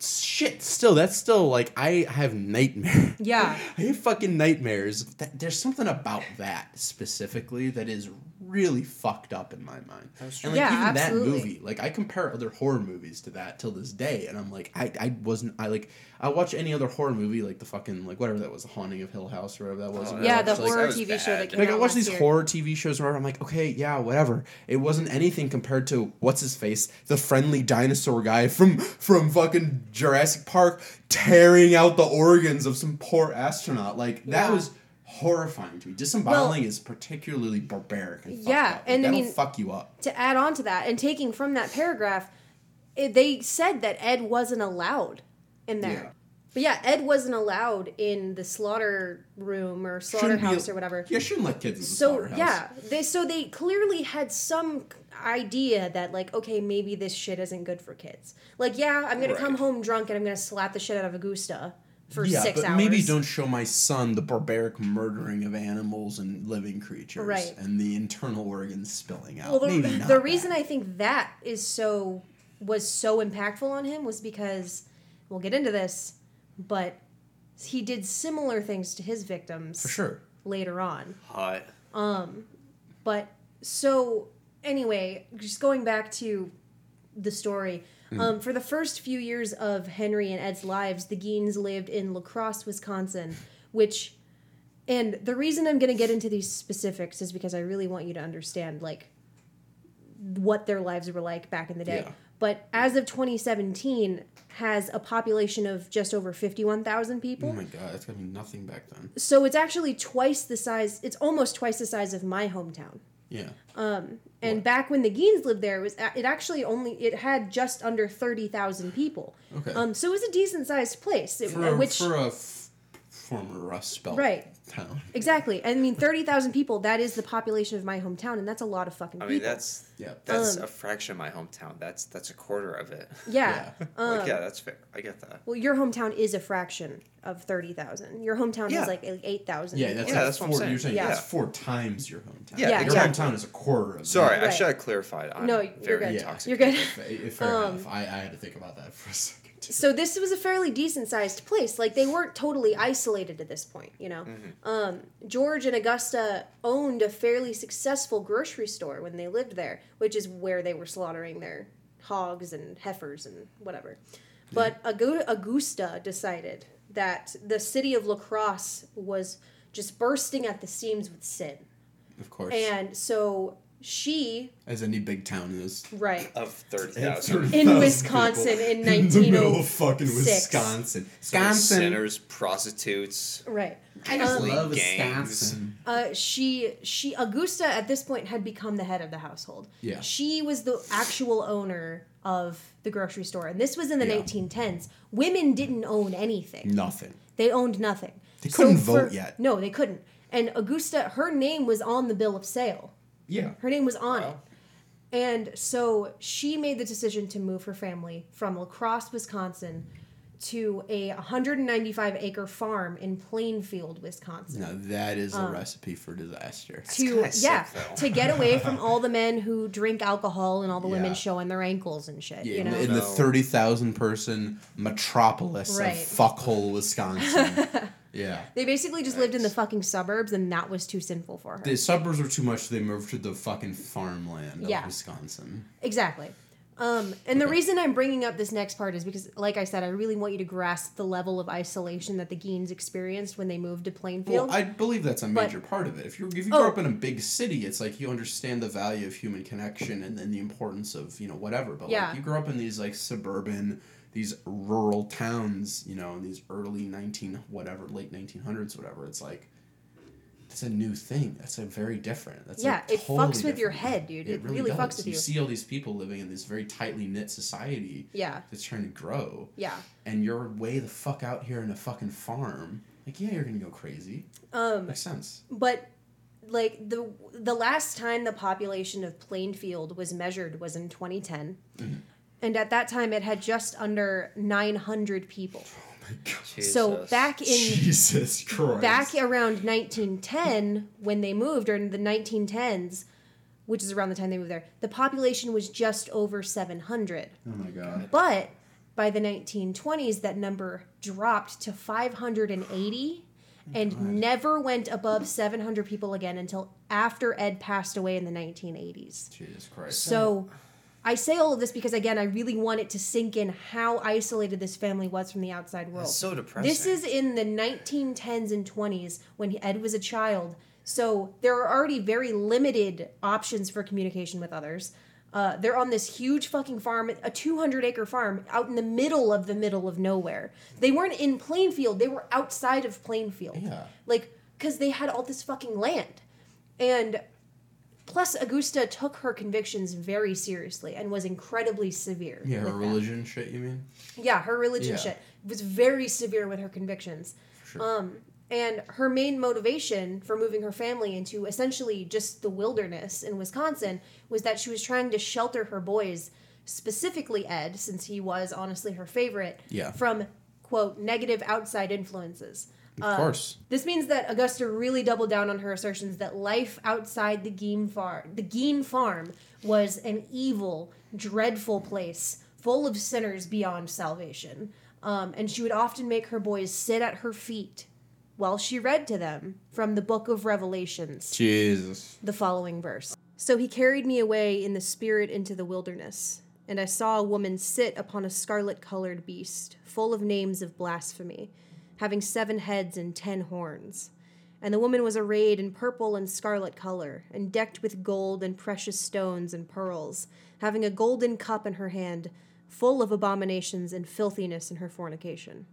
S3: shit, still, that's still like I have nightmares.
S2: Yeah.
S3: I have fucking nightmares. That, there's something about that specifically that is really fucked up in my mind.
S4: That's
S3: And like
S2: Yeah,
S3: even
S2: absolutely.
S3: that movie, like I compare other horror movies to that till this day, and I'm like, I, I wasn't, I like, I watch any other horror movie like the fucking like whatever that was, The Haunting of Hill House or whatever that was.
S4: Oh,
S3: and I
S2: Yeah, the
S3: like,
S2: horror
S4: that was
S2: TV show that came
S3: like I watch these
S2: year.
S3: horror TV shows where I'm like, okay, yeah, whatever. It wasn't anything compared to what's his face, the friendly dinosaur guy from from fucking Jurassic Park, tearing out the organs of some poor astronaut. Like that
S2: Yeah.
S3: was horrifying to me. Disemboweling is particularly barbaric and
S2: Yeah.
S3: Like,
S2: and I
S3: that'll
S2: mean-
S3: fuck you up.
S2: to add on to that and taking from that paragraph it, they said that ed wasn't allowed in there
S3: Yeah.
S2: but yeah ed wasn't allowed in the slaughter room or slaughterhouse or whatever
S3: Yeah, shouldn't let kids in the
S2: so
S3: slaughterhouse.
S2: yeah they so they clearly had some idea that like okay maybe this shit isn't good for kids like yeah i'm gonna come home drunk and i'm gonna slap the shit out of augusta for
S3: yeah,
S2: six
S3: but
S2: hours
S3: maybe don't show my son the barbaric murdering of animals and living creatures,
S2: Right.
S3: And the internal organs spilling out.
S2: Well, the,
S3: maybe not
S2: the
S3: that.
S2: reason I think that is so was so impactful on him was because we'll get into this, but he did similar things to his victims
S3: for sure.
S2: later on.
S4: Hot.
S2: Um But so anyway, just going back to the story. Um, for the first few years of Henry and Ed's lives, the Geins lived in La Crosse, Wisconsin, which, and the reason I'm going to get into these specifics is because I really want you to understand, like, what their lives were like back in the day.
S3: Yeah.
S2: But as of 2017, has a population of just over 51,000 people.
S3: Oh my god, that's gonna be nothing back then.
S2: So it's actually twice the size. It's almost twice the size of my hometown.
S3: Yeah.
S2: And back when the Geins lived there, it was it actually only it had just under thirty thousand people.
S3: Okay.
S2: Um, so it was a decent sized place. It,
S3: for, a,
S2: which
S3: for a f- former Rust Belt
S2: Right.
S3: Town.
S2: exactly. I mean, thirty thousand people. That is the population of my hometown, and that's a lot of fucking people.
S4: I
S2: people.
S4: mean, that's
S3: Yeah.
S4: that's
S2: Um,
S4: a fraction of my hometown. That's that's a quarter of it.
S2: yeah.
S3: Yeah.
S4: like, yeah, that's fair. I get that.
S2: Well, your hometown is a fraction of thirty thousand. Your hometown
S4: Yeah.
S2: has like eight thousand.
S3: Yeah, that's
S4: Yeah,
S3: like
S4: that's what I'm
S3: four,
S4: saying.
S3: You're saying
S2: Yeah.
S3: that's four times your hometown.
S4: Yeah,
S2: Yeah,
S3: your
S2: exactly.
S3: hometown is a quarter of
S4: Sorry,
S3: that.
S4: I should have clarified. I'm
S2: No, you're
S4: very
S2: good.
S3: Yeah.
S2: You're good.
S3: Fa- Fair
S2: Um,
S3: enough. I, I had to think about that for a second.
S2: So this was a fairly decent sized place. Like they weren't totally isolated at this point you know?
S3: Mm-hmm.
S2: um, george and augusta owned a fairly successful grocery store when they lived there which is where they were slaughtering their hogs and heifers and whatever. But Agu- augusta decided that the city of La Crosse was just bursting at the seams with sin.
S3: Of course.
S2: and so she
S3: As any big town is.
S2: right
S4: Of thirty
S3: 30,000
S2: In Wisconsin
S3: people
S2: in
S3: the middle
S2: 1906.
S3: of fucking Wisconsin. Wisconsin.
S4: Sinners, prostitutes.
S2: right
S3: I just
S4: Um,
S3: love
S4: gangs.
S3: Wisconsin.
S2: Uh, she she Augusta at this point had become the head of the household.
S3: Yeah.
S2: She was the actual owner of the grocery store, and this was in the
S3: Yeah.
S2: 1910s. Women didn't own anything;
S3: Nothing.
S2: they owned nothing.
S3: They couldn't vote yet.
S2: No, they couldn't. And Augusta, her name was on the bill of sale.
S3: Yeah.
S2: Her name was on
S4: Wow.
S2: it. And so she made the decision to move her family from La Crosse, Wisconsin, to a 195 acre farm in Plainfield, Wisconsin.
S3: Now that is a um, recipe for disaster.
S2: to
S4: kinda sick,
S2: yeah to get away from all the men who drink alcohol and all the women showing their ankles and shit.
S3: Yeah,
S2: you
S3: in,
S2: know,
S3: the- in the thirty thousand person metropolis
S2: Right.
S3: of fuckhole Wisconsin. yeah.
S2: they basically just lived in the fucking suburbs, and that was too sinful for her.
S3: The suburbs were too much. They moved to the fucking farmland of
S2: Yeah.
S3: Wisconsin.
S2: Exactly. Um, and the reason I'm bringing up this next part is because, like I said, I really want you to grasp the level of isolation that the Geins experienced when they moved to Plainfield.
S3: Well, I believe that's a
S2: But-
S3: major part of it. If you if you
S2: Oh.
S3: grow up in a big city, it's like you understand the value of human connection and then the importance of you know whatever. But
S2: Yeah.
S3: like you grow up in these like suburban, these rural towns, you know, in these early nineteen whatever, late nineteen hundreds, whatever. It's like it's a new thing. That's a very different. That's
S2: Yeah,
S3: like,
S2: it
S3: totally
S2: fucks with your head, dude. It really fucks with you.
S3: You see all these people living in this very tightly knit society
S2: yeah,
S3: that's trying to grow,
S2: yeah.
S3: and you're way the fuck out here in a fucking farm. Like, yeah, you're gonna go crazy.
S2: Um,
S3: Makes sense.
S2: but like the the last time the population of Plainfield was measured was in 2010.
S3: Mm-hmm.
S2: And at that time it had just under 900 people. Oh
S4: my gosh.
S2: So back in
S3: Jesus Christ.
S2: back around 1910 when they moved or in the 1910s which is around the time they moved there the population was just over 700
S3: Oh my god.
S2: but by the 1920s that number dropped to 580 and never went above 700 people again until after ed passed away in the 1980s
S3: Jesus Christ.
S2: so I say all of this because again, I really want it to sink in how isolated this family was from the outside world.
S4: That's so depressing.
S2: This is in the 1910s and 20s when Ed was a child. So there are already very limited options for communication with others. Uh, they're on this huge fucking farm, a 200 acre farm out in the middle of the middle of nowhere. They weren't in Plainfield, they were outside of Plainfield.
S3: Yeah.
S2: Like, because they had all this fucking land. And plus, Augusta took her convictions very seriously and was incredibly severe.
S3: Yeah, her
S2: them.
S3: religion shit. You mean?
S2: Yeah, her religion
S3: Yeah.
S2: shit was very severe with her convictions.
S3: Sure.
S2: Um, and her main motivation for moving her family into essentially just the wilderness in Wisconsin was that she was trying to shelter her boys, specifically Ed, since he was honestly her favorite,
S3: Yeah.
S2: from quote negative outside influences.
S3: Of course.
S2: This means that Augusta really doubled down on her assertions that life outside the Gein farm, the Gein farm, was an evil, dreadful place full of sinners beyond salvation. Um, and she would often make her boys sit at her feet while she read to them from the book of Revelations
S3: Jesus.
S2: the following verse. So he carried me away in the spirit into the wilderness, and I saw a woman sit upon a scarlet colored beast, full of names of blasphemy, having seven heads and ten horns. And the woman was arrayed in purple and scarlet color, and decked with gold and precious stones and pearls, having a golden cup in her hand, full of abominations and filthiness in her fornication.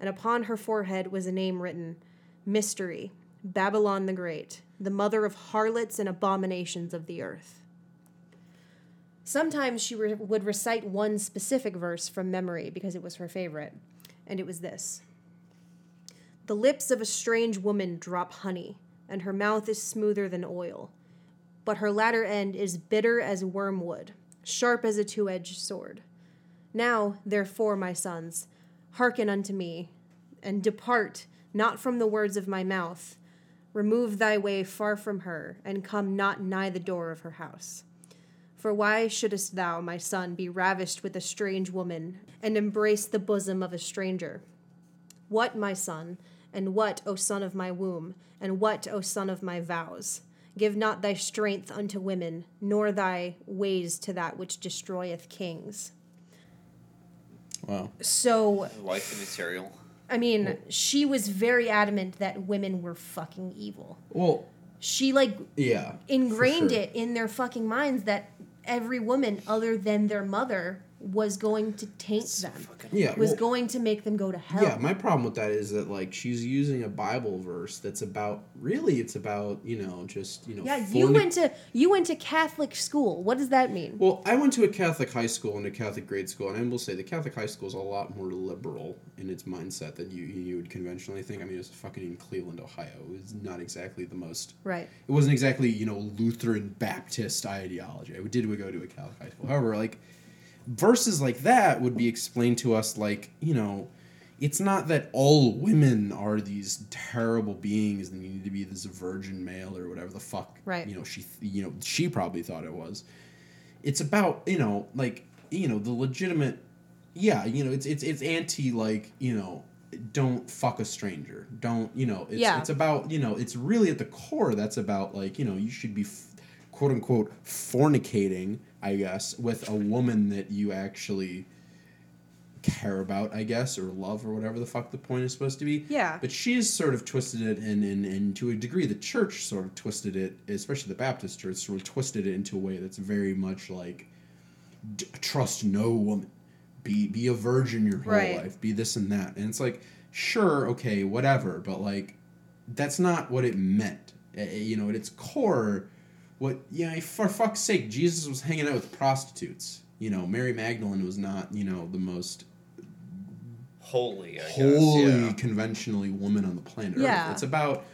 S2: And upon her forehead was a name written Mystery, Babylon the Great, the mother of harlots and abominations of the earth. Sometimes she re- would recite one specific verse from memory because it was her favorite, and it was this The lips of a strange woman drop honey, and her mouth is smoother than oil, but her latter end is bitter as wormwood, sharp as a two edged sword. Now, therefore, my sons, hearken unto me, and depart not from the words of my mouth. Remove thy way far from her, and come not nigh the door of her house. For why shouldest thou, my son, be ravished with a strange woman, and embrace the bosom of a stranger? What, my son, and what, O son of my womb, and what, O son of my vows? Give not thy strength unto women, nor thy ways to that which destroyeth kings.
S3: Wow.
S2: So
S4: Wife material.
S2: I mean, she was very adamant that women were fucking evil.
S3: Well,
S2: She like
S3: yeah.
S2: ingrained
S3: sure.
S2: it in their fucking minds that every woman other than their mother was going to taint them.
S3: Yeah.
S2: Was
S3: well,
S2: going to make them go to hell.
S3: Yeah, my problem with that is that like she's using a Bible verse that's about really it's about you know just you know.
S2: Yeah, you went to you went to Catholic school. What does that mean?
S3: Well, I went to a Catholic high school and a Catholic grade school, and I will say the Catholic high school is a lot more liberal in its mindset than you you would conventionally think. I mean, it was fucking in Cleveland, Ohio. It was not exactly the most.
S2: Right.
S3: It wasn't exactly you know Lutheran Baptist ideology. I did we go to a Catholic high school. However, like verses like that would be explained to us like you know. It's not that all women are these terrible beings and you need to be this virgin male or whatever the fuck
S2: Right.
S3: you know she you know she probably thought it was it's about you know like you know the legitimate yeah you know it's it's it's anti like you know don't fuck a stranger don't you know it's,
S2: Yeah.
S3: it's about you know it's really at the core that's about like you know you should be f- quote unquote fornicating i guess with a woman that you actually care about i guess or love or whatever the fuck the point is supposed to be.
S2: Yeah.
S3: but she's sort of twisted it and, and, and to a degree the church sort of twisted it especially the baptist church sort of twisted it into a way that's very much like d- trust no woman. Be be a virgin your whole
S2: Right.
S3: life. Be this and that. And it's like sure okay whatever but like that's not what it meant. Uh, you know at its core what yeah for fuck's sake jesus was hanging out with prostitutes you know mary magdalene was not you know the most
S4: Holy, I
S3: wholly
S4: guess. Yeah.
S3: conventionally woman on the planet
S2: Yeah.
S3: Earth. It's about,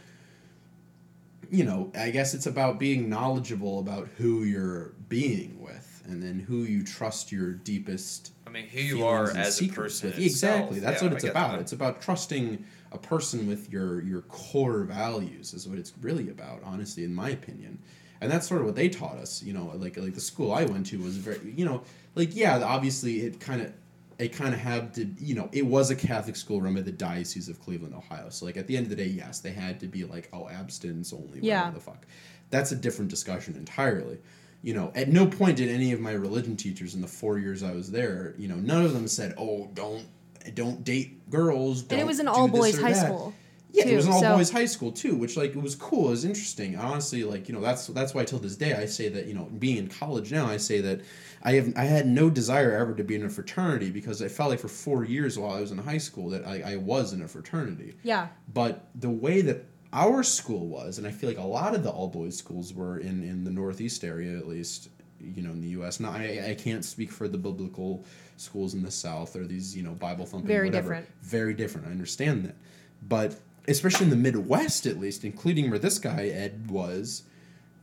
S3: you know, I guess it's about being knowledgeable about who you're being with, and then who you trust your deepest.
S4: I mean, who you are
S3: and
S4: as a person.
S3: with. Exactly. That's
S4: Yeah,
S3: what it's about.
S4: that.
S3: It's about trusting a person with your your core values. Is what it's really about, honestly, in my opinion. And that's sort of what they taught us. You know, like like the school I went to was very, you know, like yeah, obviously it kind of it kind of had to, you know, it was a Catholic school run by the Diocese of Cleveland, Ohio. So like at the end of the day, yes, they had to be like, oh, abstinence only, whatever
S2: Yeah.
S3: the fuck. That's a different discussion entirely. You know, at no point did any of my religion teachers in the four years I was there, you know, none of them said, "Oh, don't, don't date girls."
S2: and it was an all boys high
S3: that."
S2: school.
S3: Yeah,
S2: too,
S3: it was an all
S2: so-
S3: boys high school too, which like it was cool, it was interesting. Honestly, like you know, that's that's why till this day I say that you know, being in college now, I say that I have I had no desire ever to be in a fraternity because I felt like for four years while I was in high school that I, I was in a fraternity.
S2: Yeah.
S3: But the way that our school was, and I feel like a lot of the all boys schools were in in the northeast area at least. You know, in the U.S. Now, I, I can't speak for the biblical schools in the South or these, you know, Bible thumping.
S2: Very
S3: whatever.
S2: different.
S3: Very different. I understand that, but especially in the Midwest, at least, including where this guy Ed was,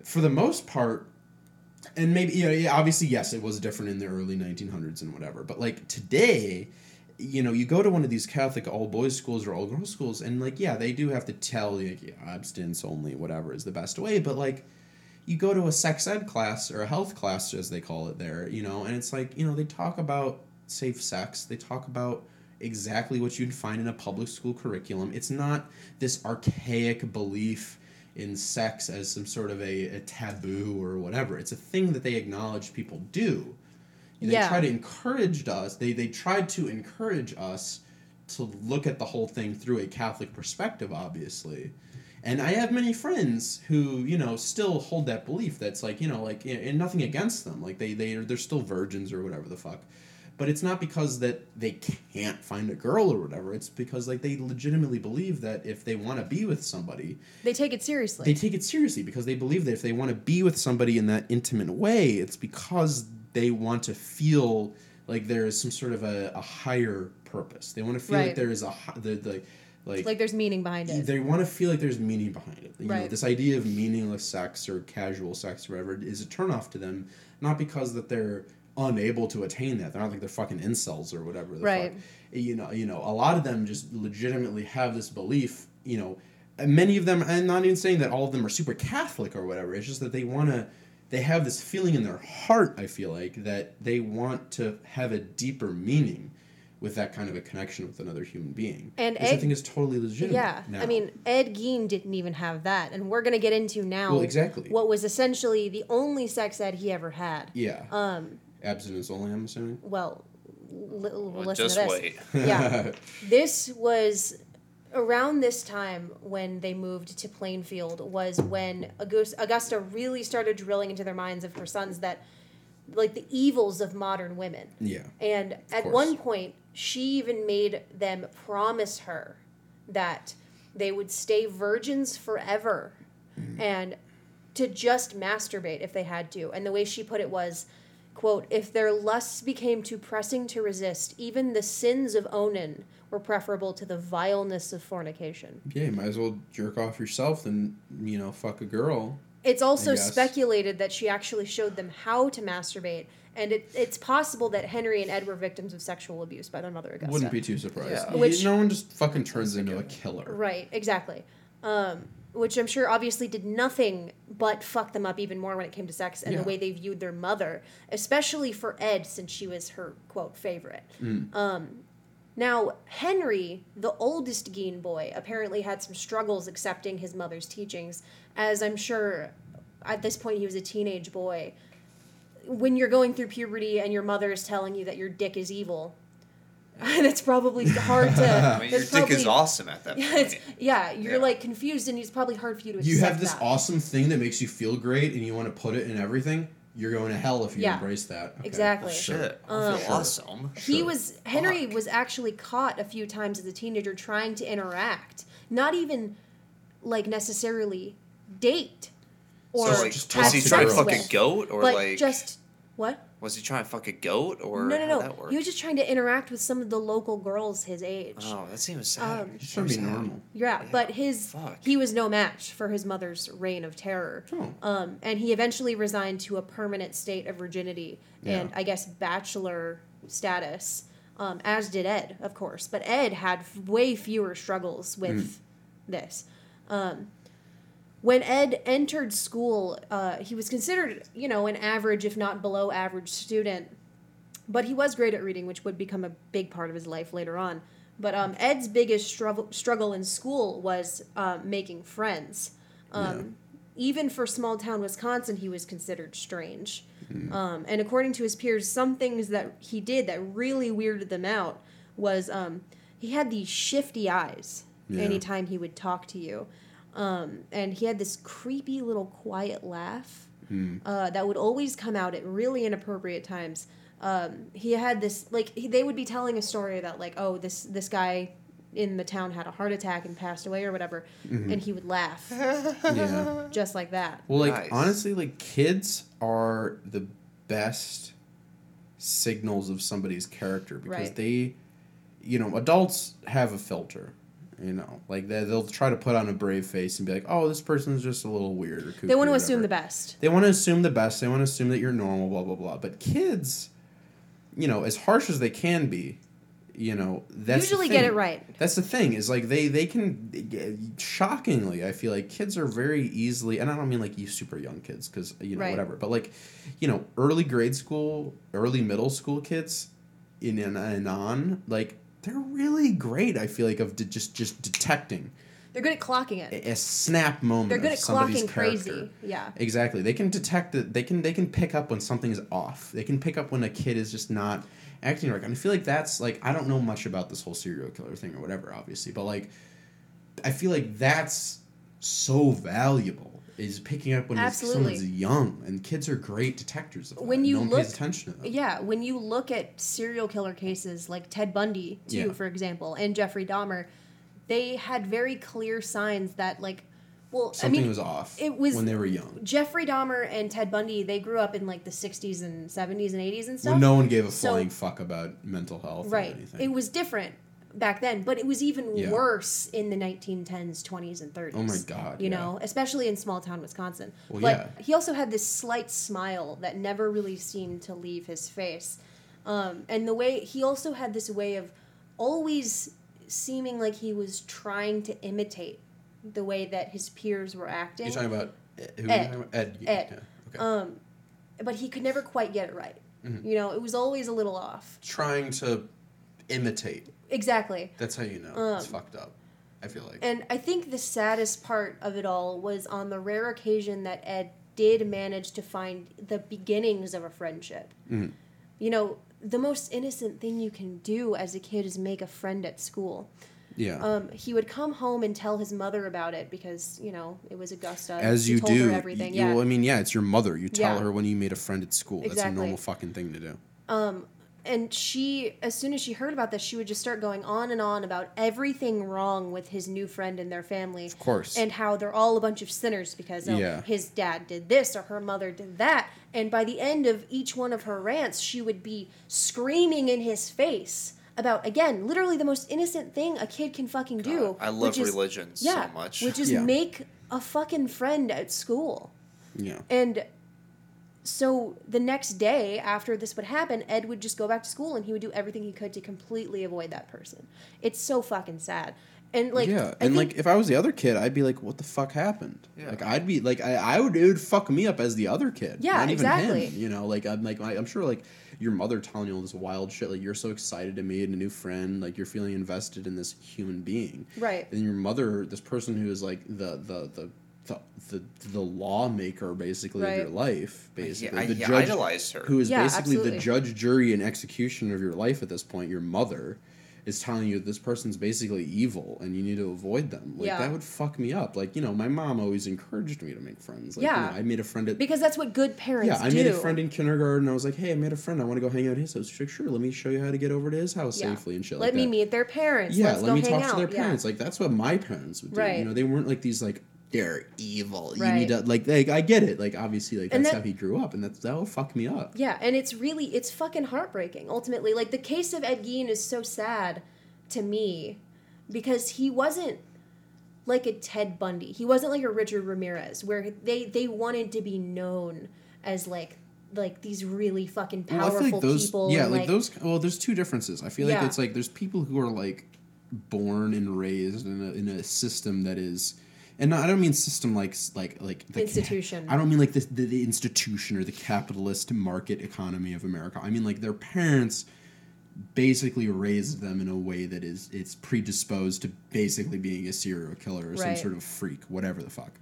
S3: for the most part, and maybe you know, obviously yes, it was different in the early 1900s and whatever. But like today, you know, you go to one of these Catholic all boys schools or all girls schools, and like yeah, they do have to tell you like, yeah, abstinence only, whatever is the best way. But like, you go to a sex ed class or a health class as they call it there, you know, and it's like you know they talk about safe sex, they talk about exactly what you'd find in a public school curriculum. It's not this archaic belief in sex as some sort of a, a taboo or whatever. It's a thing that they acknowledge people do. They
S2: Yeah.
S3: try to encourage us. They they tried to encourage us to look at the whole thing through a Catholic perspective, obviously. And I have many friends who, you know, still hold that belief that's like, you know, like and nothing against them. Like they they they're still virgins or whatever the fuck. But it's not because that they can't find a girl or whatever. It's because like they legitimately believe that if they want to be with somebody,
S2: They take it seriously.
S3: they take it seriously because they believe that if they want to be with somebody in that intimate way, it's because they want to feel like there is some sort of a, a higher purpose. They want to feel like there is a the, the like,
S2: like there's meaning behind it.
S3: they want to feel like there's meaning behind it. You know, this idea of meaningless sex or casual sex or whatever is a turnoff to them, not because that they're unable to attain that. They're not like they're fucking incels or whatever. The
S2: Right.
S3: Fuck. You know, you know, a lot of them just legitimately have this belief. You know, and many of them, and not even saying that all of them are super Catholic or whatever. It's just that they want to. They have this feeling in their heart. I feel like that they want to have a deeper meaning. With that kind of a connection with another human being,
S2: And
S3: which I think is totally legitimate.
S2: yeah,
S3: now.
S2: I mean Ed Gein didn't even have that, and we're gonna get into now.
S3: Well, exactly.
S2: What was essentially the only sex ed he ever had.
S3: Yeah.
S2: Um,
S3: Abstinence only, I'm assuming.
S2: well, li-
S4: Well,
S2: listen
S4: just
S2: to this.
S4: wait.
S2: Yeah. this was around this time when they moved to Plainfield was when Augusta really started drilling into their minds of her sons that like the evils of modern women.
S3: Yeah.
S2: And at
S3: course.
S2: one point, she even made them promise her that they would stay virgins forever
S3: Mm.
S2: and to just masturbate if they had to. And the way she put it was, quote, if their lusts became too pressing to resist, even the sins of Onan were preferable to the vileness of fornication.
S3: Yeah, you might as well jerk off yourself than, you know, fuck a girl.
S2: It's also speculated that she actually showed them how to masturbate, and it, it's possible that Henry and Ed were victims of sexual abuse by their mother Augusta.
S3: Wouldn't be too surprised.
S4: Yeah.
S2: Which-
S3: no one just fucking turns into a killer.
S2: Right, exactly. Um, which I'm sure obviously did nothing but fuck them up even more when it came to sex and
S3: Yeah.
S2: the way they viewed their mother, especially for Ed since she was her quote favorite.
S3: Mm.
S2: Um, now Henry, the oldest Gein boy, apparently had some struggles accepting his mother's teachings, as I'm sure at this point he was a teenage boy. When you're going through puberty and your mother is telling you that your dick is evil, that's probably hard to.
S4: I mean, your
S2: that's
S4: dick is awesome at that
S2: yeah, it's, yeah, you're
S4: Yeah.
S2: like confused, and it's probably hard for you to.
S3: You have this
S2: that.
S3: awesome thing that makes you feel great and you want to put it in everything. You're going to hell if you
S2: Yeah.
S3: embrace that. Okay.
S2: Exactly.
S4: Shit, I
S2: Um,
S4: feel awesome.
S2: He
S3: Sure.
S2: was Henry
S4: Fuck.
S2: was actually caught a few times as a teenager trying to interact, not even like necessarily date or
S4: so, like,
S3: just
S2: have
S4: was he
S3: to
S4: trying to
S2: sex
S4: fuck a
S2: with,
S4: goat or
S2: but
S4: like?
S2: just what?
S4: Was he trying to fuck a goat or
S2: no, no,
S4: how'd
S2: no.
S4: That work?
S2: He was just trying to interact with some of the local girls his age.
S4: Oh, that seems sad.
S2: Um,
S3: Just trying to be normal.
S2: Yeah,
S4: Yeah,
S2: but his
S4: fuck.
S2: he was no match for his mother's reign of terror.
S3: Oh.
S2: Um, and he eventually resigned to a permanent state of virginity and I guess bachelor status, um, as did Ed, of course. But Ed had f- way fewer struggles with this. Um, when Ed entered school, uh, he was considered, you know, an average, if not below average student. But he was great at reading, which would become a big part of his life later on. But um, Ed's biggest struggle, struggle in school was um, making friends. Um, Even for small town Wisconsin, he was considered strange. Um, and according to his peers, some things that he did that really weirded them out was um, he had these shifty eyes
S3: Yeah.
S2: anytime he would talk to you. Um, and he had this creepy little quiet laugh uh, that would always come out at really inappropriate times. Um, he had this like he, they would be telling a story about like oh this this guy in the town had a heart attack and passed away or whatever,
S3: Mm-hmm.
S2: and he would laugh
S3: yeah.
S2: just like that.
S3: Well, like
S4: Nice.
S3: honestly, like kids are the best signals of somebody's character because
S2: Right.
S3: they, you know, adults have a filter. You know, like they, they'll try to put on a brave face and be like, "Oh, this person's just a little weird." Or
S2: They want to assume the best.
S3: They want to assume the best. They want to assume that you're normal. Blah blah blah. But kids, you know, as harsh as they can be, you know, that's
S2: Usually get it right.
S3: That's the thing is like they they can shockingly I feel like kids are very easily and I don't mean like you super young kids because you know
S2: Right.
S3: whatever but like you know early grade school early middle school kids in and, and on like they're really great I feel like of de- just just detecting
S2: They're good at clocking it.
S3: a, a snap moment
S2: They're good at
S3: somebody's
S2: clocking
S3: character.
S2: crazy. Yeah.
S3: Exactly. They can detect it. They can they can pick up when something's off. They can pick up when a kid is just not acting right. And I feel like that's like I don't know much about this whole serial killer thing or whatever, obviously, but like I feel like that's so valuable is picking up when someone's young and kids are great detectors of that.
S2: When you
S3: no
S2: look-
S3: attention to them.
S2: Yeah, when you look at serial killer cases like Ted Bundy, too,
S3: Yeah.
S2: for example, and Jeffrey Dahmer, they had very clear signs that, like, well,
S3: Something
S2: I mean,
S3: was off
S2: it was-
S3: when they were young.
S2: Jeffrey Dahmer and Ted Bundy, they grew up in like the 60s and 70s and 80s and stuff.
S3: No one gave a
S2: So-
S3: flying fuck about mental health or
S2: right.
S3: anything.
S2: It was different back then, but it was even
S3: Yeah.
S2: worse in the 1910s, 20s, and 30s.
S3: Oh my God,
S2: You
S3: yeah.
S2: know, especially in small town Wisconsin.
S3: Well,
S2: but
S3: yeah.
S2: he also had this slight smile that never really seemed to leave his face. Um, and the way he also had this way of always seeming like he was trying to imitate the way that his peers were acting.
S3: You're talking about Ed, who
S2: Ed.
S3: talking about? Ed.
S2: Ed.
S3: okay.
S2: Um, but he could never quite get it right.
S3: Mm-hmm.
S2: You know, it was always a little off.
S3: Trying to imitate.
S2: Exactly.
S3: That's how you know it's
S2: Um,
S3: fucked up. I feel like.
S2: And I think the saddest part of it all was on the rare occasion that Ed did manage to find the beginnings of a friendship.
S3: Mhm.
S2: You know, the most innocent thing you can do as a kid is make a friend at school.
S3: yeah.
S2: Um, he would come home and tell his mother about it because you know it was Augusta.
S3: As you do.
S2: her everything.
S3: you-
S2: yeah.
S3: Well, I mean, yeah, it's your mother. You tell
S2: Yeah.
S3: her when you made a friend at school. That's a normal fucking thing to do.
S2: Um, and she, as soon as she heard about this, she would just start going on and on about everything wrong with his new friend and their family.
S3: Of course.
S2: And how they're all a bunch of sinners because oh,
S3: Yeah.
S2: his dad did this or her mother did that. And by the end of each one of her rants, she would be screaming in his face about, again, literally the most innocent thing a kid can fucking do.
S4: I love
S2: which is-
S4: religion
S2: yeah,
S4: so much.
S2: Which is
S3: Yeah.
S2: make a fucking friend at school.
S3: Yeah.
S2: And so the next day after this would happen, Ed would just go back to school and he would do everything he could to completely avoid that person. It's so fucking sad. And like
S3: yeah,
S2: I
S3: and
S2: think-
S3: like if I was the other kid, I'd be like, "What the fuck happened?"
S4: Yeah.
S3: Like I'd be like, I, I would it would fuck me up as the other kid.
S2: Yeah,
S3: not even
S2: exactly.
S3: him. You know, like I'm like I, I'm sure like your mother telling you all this wild shit. Like you're so excited to meet a new friend. Like you're feeling invested in this human being.
S2: Right.
S3: And your mother, this person who is like the the the. The, the, the lawmaker basically of your life basically
S4: I-
S3: the
S4: he
S3: judge
S4: idolized her.
S3: who is
S2: Yeah,
S3: basically
S2: absolutely.
S3: the judge jury and executioner of your life at this point your mother is telling you this person's basically evil and you need to avoid them like
S2: Yeah.
S3: that would fuck me up like you know my mom always encouraged me to make friends like you
S2: Yeah.
S3: know, i made a friend at
S2: because that's what good parents
S3: yeah i
S2: do.
S3: made a friend in kindergarten i was like hey i made a friend i want to go hang out at his house She's like sure let me show you how to get over to his house
S2: Yeah.
S3: safely and shit
S2: Let
S3: like
S2: me
S3: that
S2: meet their parents.
S3: yeah
S2: Let's
S3: let
S2: go
S3: me
S2: hang
S3: talk
S2: out.
S3: to their
S2: Yeah.
S3: parents like that's what my parents would do
S2: Right.
S3: you know they weren't like these like they're evil you need to like, like i get it like obviously like
S2: And
S3: that's
S2: that-
S3: how he grew up and that's that would fuck me up
S2: Yeah, and it's really it's fucking heartbreaking. Ultimately, like the case of Ed Gein is so sad to me because he wasn't like a Ted Bundy. He wasn't like a Richard Ramirez where they they wanted to be known as like like these really fucking
S3: Well,
S2: powerful
S3: I feel like those,
S2: people.
S3: yeah,
S2: and,
S3: like, those. Well, there's two differences. I feel like
S2: Yeah.
S3: it's like there's people who are like born and raised in a in a system that is, and I don't mean system like like like the ca-
S2: Institution.
S3: I don't mean like the, the the institution or the capitalist market economy of America. I mean like their parents basically raised them in a way that is it's predisposed to basically being a serial killer or some sort of freak, whatever the fuck.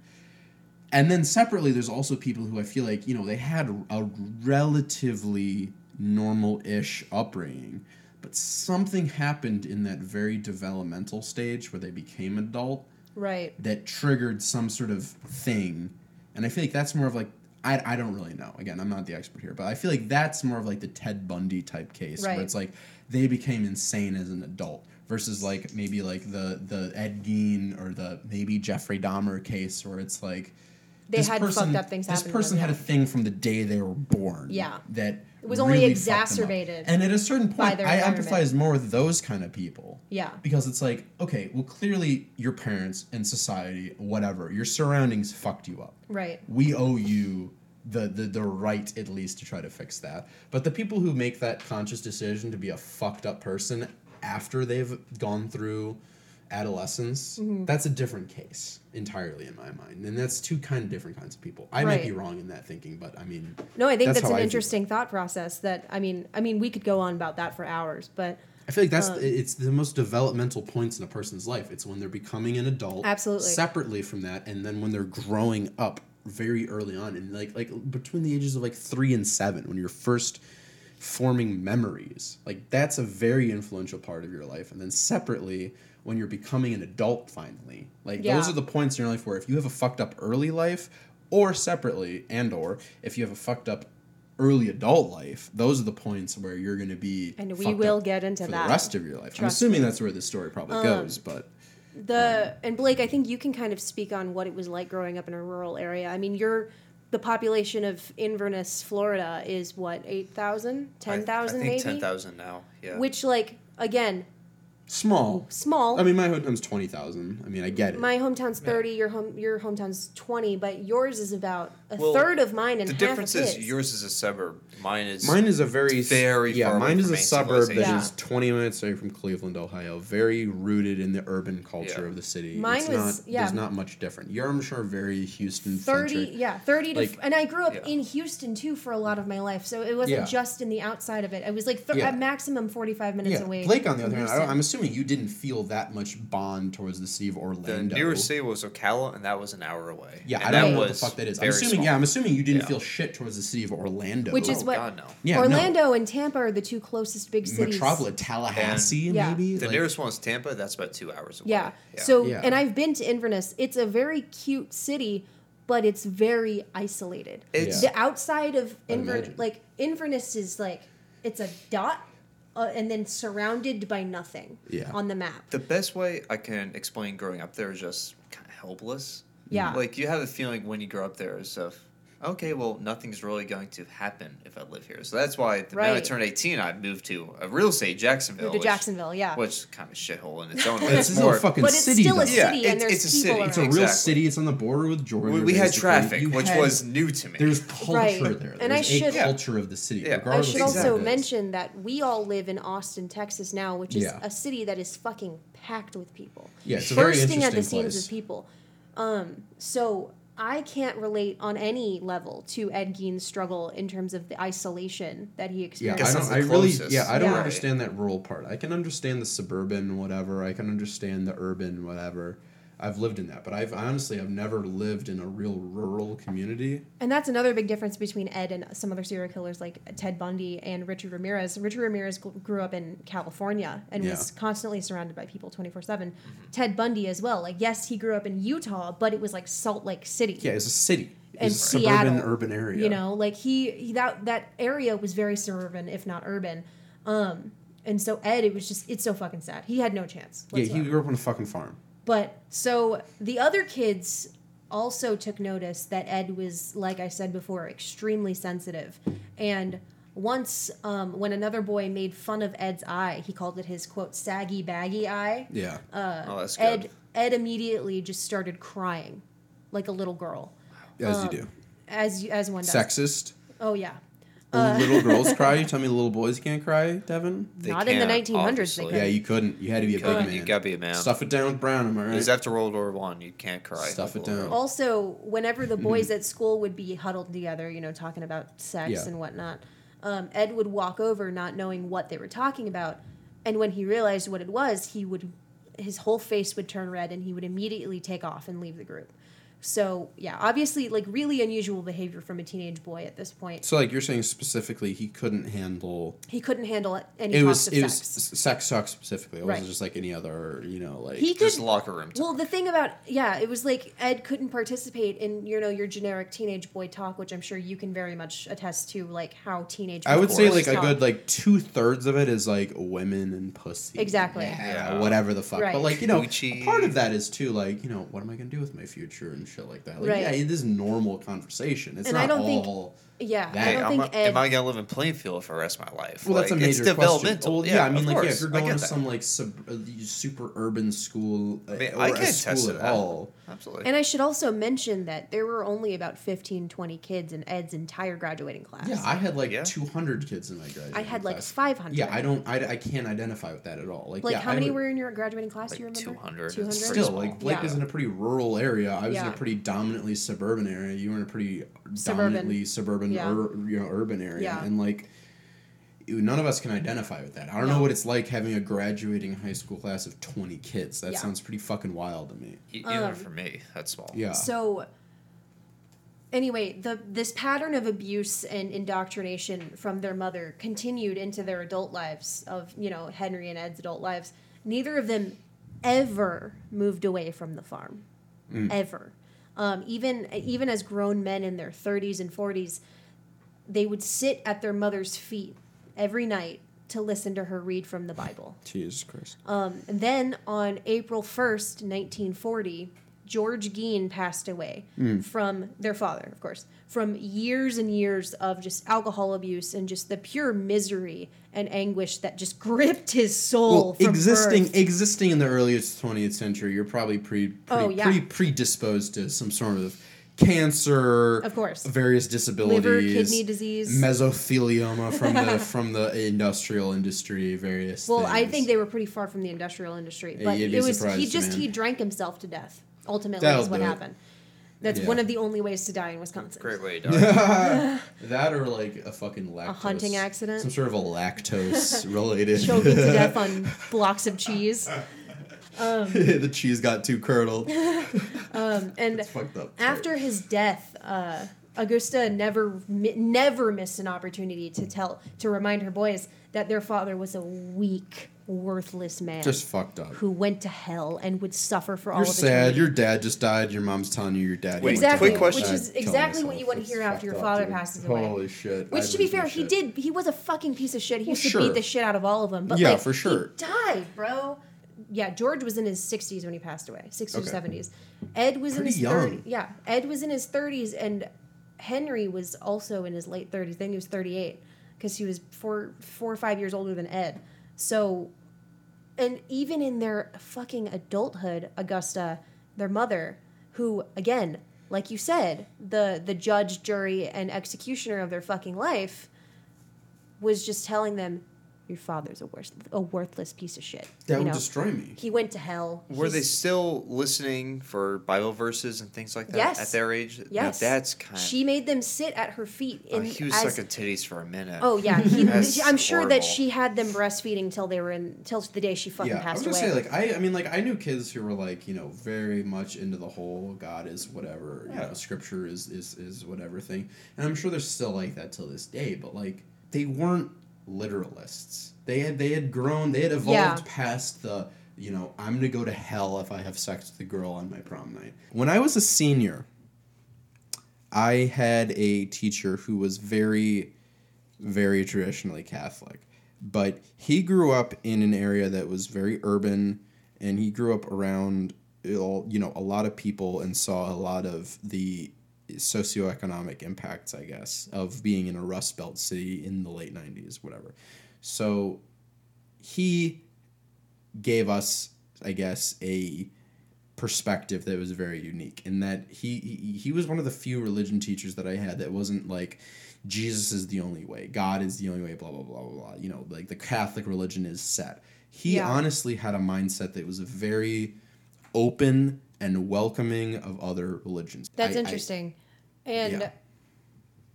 S3: And then separately, there's also people who I feel like, you know, they had a relatively normal ish upbringing, but something happened in that very developmental stage where they became adult
S2: right.
S3: that triggered some sort of thing. And I feel like that's more of like, I, I don't really know. Again, I'm not the expert here, but I feel like that's more of like the Ted Bundy type case
S2: Right.
S3: where it's like they became insane as an adult versus like maybe like the the Ed Gein or the maybe Jeffrey Dahmer case where it's like
S2: They had fucked up things
S3: This person had a thing from the day they were born.
S2: Yeah.
S3: that
S2: It was only
S3: really up.
S2: exacerbated
S3: And at a certain point, I empathize more with those kind of people.
S2: Yeah.
S3: Because it's like, okay, well, clearly your parents and society, whatever, your surroundings fucked you up
S2: Right.
S3: we owe you the, the the right at least to try to fix that. But the people who make that conscious decision to be a fucked up person after they've gone through adolescence,
S2: Mm-hmm.
S3: that's a different case entirely in my mind. And that's two kind of different kinds of people. I might be wrong in that thinking, but I mean
S2: No, I think
S3: That's
S2: that's, an
S3: I
S2: interesting thought process. That I mean, I mean, we could go on about that for hours, but
S3: I feel like that's
S2: Um,
S3: it's the most developmental points in a person's life. It's when they're becoming an adult,
S2: Absolutely.
S3: separately from that, and then when they're growing up very early on, and like like between the ages of like three and seven, when you're first forming memories, like that's a very influential part of your life. And then separately, when you're becoming an adult, finally, like those are the points in your life where if you have a fucked up early life, or separately, and or if you have a fucked up early adult life, those are the points where you're going to be
S2: And we will
S3: up
S2: get into
S3: for
S2: that.
S3: the rest of your life. I'm assuming
S2: me. Um,
S3: that's where this story probably goes, but
S2: the and Blake, I think you can kind of speak on what it was like growing up in a rural area. I mean, you're the population of Inverness, Florida, is what 8,000,
S4: I-
S2: 10,000
S4: I think
S2: maybe.
S4: ten thousand now. Yeah.
S2: Which, like, again,
S3: small.
S2: small.
S3: I mean, my hometown's twenty thousand. I mean, I get it.
S2: my hometown's thirty. Your home, your hometown's twenty, but yours is about a
S4: Well,
S2: third of mine and
S4: the
S2: half
S4: difference
S2: of
S4: is
S2: his.
S4: yours is a suburb. Mine is
S3: Mine is a very
S4: very
S3: yeah.
S4: far
S3: mine is a suburb that
S2: civilization.
S3: is twenty minutes away from Cleveland, Ohio. Very rooted in the urban culture
S4: Yeah.
S3: of the city.
S2: Mine
S3: it's
S2: was-
S3: not,
S2: yeah.
S3: There's not much different. You're, I'm sure, very Houston
S2: Thirty, yeah, thirty to,
S3: Like-
S2: and I grew up
S4: Yeah.
S2: in Houston too for a lot of my life, so it wasn't
S3: Yeah.
S2: just in the outside of it. I was like th-
S3: Yeah.
S2: at maximum forty-five minutes
S3: Yeah,
S2: away.
S3: Blake, on the
S2: from
S3: other hand, I, i'm assuming you didn't feel that much bond towards the city of Orlando.
S4: the
S3: Orlando.
S4: nearest city was Ocala, and that was an hour away.
S3: Yeah,
S4: and
S3: I don't
S4: that
S3: know what the
S4: was
S3: fuck that is. I'm assuming,
S4: small.
S3: Yeah, I'm assuming you didn't
S4: Yeah.
S3: feel shit towards the city of Orlando.
S2: Which is
S4: Oh,
S2: what-
S4: God no.
S3: yeah, no.
S2: Orlando and Tampa are the two closest big cities.
S3: Metropolis, Tallahassee,
S2: Yeah.
S3: maybe.
S4: The
S3: Like-
S4: nearest one is Tampa. That's about two hours away.
S2: Yeah. So,
S3: Yeah.
S2: and I've been to Inverness. It's a very cute city, but it's very isolated.
S4: It's-
S2: the outside of
S3: I'd
S2: Inverness,
S3: imagine.
S2: like Inverness, is like it's a dot, uh, and then surrounded by nothing.
S3: Yeah.
S2: On the map.
S4: the best way I can explain growing up there is just kind of helpless.
S2: Yeah. Mm-hmm.
S4: Like you have a feeling when you grow up there is of, okay, well, nothing's really going to happen if I live here. So that's why the minute I turned 18, I moved to a real estate, Jacksonville.
S2: Moved to
S4: which-
S2: Jacksonville, yeah.
S4: Which is kind of shithole in its own way.
S3: It's
S4: It's
S3: a
S4: more.
S3: fucking
S2: But it's
S3: city.
S2: still a city,
S4: Yeah,
S2: and
S4: it's-
S2: there's
S4: it's a
S2: people
S4: city.
S2: around.
S3: It's a real
S4: Exactly.
S3: city. It's on the border with Georgia.
S4: we, we had traffic,
S3: You
S4: which
S3: had-
S4: was new to me.
S3: There's culture
S2: Right.
S3: there.
S2: And I
S3: There's
S2: should-
S3: a culture of the city.
S4: Yeah. I
S2: I should
S3: of
S2: also
S3: what it is.
S2: mention that we all live in Austin, Texas now, which is
S3: Yeah.
S2: a city that is fucking packed with people.
S3: Yeah, it's a very
S2: bursting at the
S3: interesting
S2: seams
S3: place.
S2: with people. Um, so I can't relate on any level to Ed Gein's struggle in terms of the isolation that he experienced.
S4: guess
S3: I don't. I really. Yeah, I don't
S2: Yeah.
S3: understand that rural part. I can understand the suburban, whatever. I can understand the urban, whatever. I've lived in that, but I've honestly I've never lived in a real rural community.
S2: And that's another big difference between Ed and some other serial killers like Ted Bundy and Richard Ramirez. Richard Ramirez grew up in California and was
S3: Yeah. Mm-hmm.
S2: constantly surrounded by people 24 7. Ted Bundy as well. Like, yes, he grew up in Utah, but it was like Salt Lake City.
S3: Yeah, it's a city.
S2: And
S3: It's a suburban, urban area.
S2: You know, like he, he that that area was very suburban, if not urban. Um, and so Ed, it was just it's so fucking sad. He had no chance.
S3: Yeah, he grew up on a fucking farm.
S2: But so the other kids also took notice that Ed was, like I said before, extremely sensitive. And once, um, when another boy made fun of Ed's eye, he called it his quote saggy baggy eye.
S3: Yeah.
S4: oh, that's good.
S2: Ed Ed immediately just started crying, like a little girl,
S3: As
S2: um,
S3: you do.
S2: as you, as one does.
S3: Sexist.
S2: Oh yeah,
S3: Only little girls cry. You tell me little boys can't cry, Devin?
S4: They
S2: Not in the 1900s they
S4: obviously.
S2: couldn't.
S3: Yeah, you couldn't. You had to be a big
S4: couldn't.
S3: man.
S4: You gotta be a man.
S3: Stuff it down with Brown, am I right?
S4: Because after World War One, you can't cry.
S3: Stuff it
S4: a little
S3: down.
S4: girl.
S2: also whenever the boys at school would be huddled together you know talking about sex
S3: Yeah.
S2: and whatnot um, ed would walk over not knowing what they were talking about and when he realized what it was he would his whole face would turn red and he would immediately take off and leave the group So yeah, obviously like really unusual behavior from a teenage boy at this point.
S3: So like you're saying specifically, he couldn't handle.
S2: He couldn't handle any
S3: It
S2: talks
S3: was
S2: of
S3: it was
S2: sex.
S3: s- sex talk specifically. It
S2: Right.
S3: wasn't just like any other you know like.
S2: He could
S4: Just locker room.
S2: Well, the thing about yeah, it was like Ed couldn't participate in you know your generic teenage boy talk, which I'm sure you can very much attest to, like how teenage.
S3: I would say
S2: boys
S3: like a good like two thirds of it is like women and pussy.
S2: Exactly.
S3: Yeah,
S4: Yeah.
S3: whatever the fuck.
S2: Right.
S3: But like you know,
S4: Gucci.
S3: part of that is too like you know what am I gonna do with my future and shit like that. Like
S2: Right.
S3: yeah, it is normal conversation. It's
S2: And
S3: not
S2: I don't
S3: all.
S2: Yeah.
S3: that-
S2: I don't
S4: am,
S2: think
S4: I,
S2: Ed.
S4: am I gonna live in Plainfield for the rest of my life?
S3: Well, that's a
S4: Like,
S3: major
S4: it's
S3: question.
S4: developmental.
S3: Well, yeah, I mean,
S4: of
S3: like, yeah, if you're going to some like sub, uh, super urban school uh,
S4: mean,
S3: or
S4: I
S3: a
S4: can attest
S3: school
S4: to
S3: at
S4: that.
S3: all,
S4: Absolutely.
S2: and I should also mention that there were only about 15, 20 kids in Ed's entire graduating class.
S3: yeah, I had like
S4: Yeah.
S3: 200 kids in my graduating
S2: I had like 500.
S3: Yeah, I don't, I, I can't identify with that at all. Like,
S2: Like
S3: yeah,
S2: how
S3: I
S2: many
S3: would-
S2: were in your graduating class? do you
S4: Like
S2: remember?
S4: Two hundred.
S2: Two
S4: hundred.
S3: Still,
S4: small.
S3: like Blake
S2: Yeah.
S3: is in a pretty rural area. I was in a pretty dominantly suburban area. You were in a pretty
S2: Suburban.
S3: dominantly suburban,
S2: Yeah.
S3: ur, you know, urban area,
S2: Yeah.
S3: and like none of us can identify with that. I don't
S2: No.
S3: know what it's like having a graduating high school class of twenty kids. That
S2: Yeah.
S3: sounds pretty fucking wild to me.
S4: E- Even
S2: Um,
S4: for me, that's small.
S3: Yeah.
S2: So anyway, the this pattern of abuse and indoctrination from their mother continued into their adult lives of, you know, Henry and Ed's adult lives. Neither of them ever moved away from the farm. Ever. Um, even even as grown men in their 30s and 40s, they would sit at their mother's feet every night to listen to her read from the Bible.
S3: Jesus Christ.
S2: Um, and then on April 1st, 1940, George Gein passed away mm. from their father, of course, from years and years of just alcohol abuse and just the pure misery and anguish that just gripped his soul.
S3: Well,
S2: from
S3: existing
S2: birth.
S3: existing in the earliest twentieth century, you're probably pre, pretty,
S2: Oh, yeah.
S3: pretty predisposed to some sort of cancer,
S2: Of course.
S3: various disabilities,
S2: Liver, kidney disease.
S3: mesothelioma from the from the industrial industry, various.
S2: Well, I think they were pretty far from the industrial industry, but
S3: you'd
S2: it was he just
S3: man.
S2: he drank himself to death. Ultimately,
S3: That'll
S2: is what
S3: do it.
S2: happened. That's
S3: Yeah.
S2: one of the only ways to die in Wisconsin.
S4: Great way to die.
S3: that or like a fucking lactose,
S2: A hunting accident?
S3: some sort of a lactose related.
S2: Choking to death on blocks of cheese.
S3: the cheese got too curdled.
S2: Um, and
S3: It's fucked up.
S2: after his death, uh, Augusta never mi- never missed an opportunity to tell to remind her boys that their father was a weak, worthless man
S3: just fucked up.
S2: who went to hell and would suffer for all
S3: You're
S2: of
S3: sad.
S2: eternity.
S3: Your dad just died. Your mom's telling you your dad.
S4: Wait,
S3: went to
S2: exactly,
S4: quick question.
S2: which is exactly what you want to hear after your
S3: fucked up,
S2: father
S3: dude.
S2: passes away.
S3: Holy shit!
S2: Which,
S3: I'd
S2: to be fair, he
S3: shit.
S2: did. He was a fucking piece of shit. He
S3: Well,
S2: used to
S3: sure.
S2: beat the shit out of all of them. But
S3: Yeah,
S2: like,
S3: for sure.
S2: he died, bro. Yeah, George was in his 60s when he passed away, 60s
S3: Okay.
S2: 70s. Ed was in his
S3: young.
S2: 30s. Yeah, Ed was in his 30s, and Henry was also in his late 30s. Then he was 38 because he was four, four or five years older than Ed. So, and even in their fucking adulthood, Augusta, their mother, who again, like you said, the the judge, jury, and executioner of their fucking life, was just telling them, "Your father's a worth, a worthless piece of shit."
S3: That
S2: you
S3: would
S2: know?
S3: destroy me.
S2: He went to hell.
S4: Were they still listening for Bible verses and things like that
S2: Yes.
S4: at their age? Now,
S2: Yes.
S4: that's kind of.
S2: She made them sit at her feet.
S4: oh,
S2: In,
S4: he was
S2: as,
S4: sucking titties for a minute.
S2: Oh yeah, he, I'm sure that she had them breastfeeding till they were in till the day she fucking
S3: yeah, I
S2: passed
S3: was gonna
S2: away.
S3: say like I, I mean like I knew kids who were like you know very much into the whole God is whatever you know Scripture is is is whatever thing, and I'm sure they're still like that till this day. But like they weren't literalists. They had they had grown. They had evolved
S2: Yeah.
S3: past the you know I'm gonna go to hell if I have sex with a girl on my prom night. When I was a senior, I had a teacher who was very very traditionally Catholic. But he grew up in an area that was very urban and he grew up around you know a lot of people and saw a lot of the socioeconomic impacts I guess of being in a rust belt city in the late 90s whatever. So he gave us I guess a perspective that was very unique in that he, he he was one of the few religion teachers that I had that wasn't like Jesus is the only way, God is the only way, blah blah blah blah blah. You know, like the Catholic religion is set. He
S2: Yeah.
S3: honestly had a mindset that was very open and welcoming of other religions.
S2: That's
S3: I- I-
S2: interesting. and
S3: Yeah.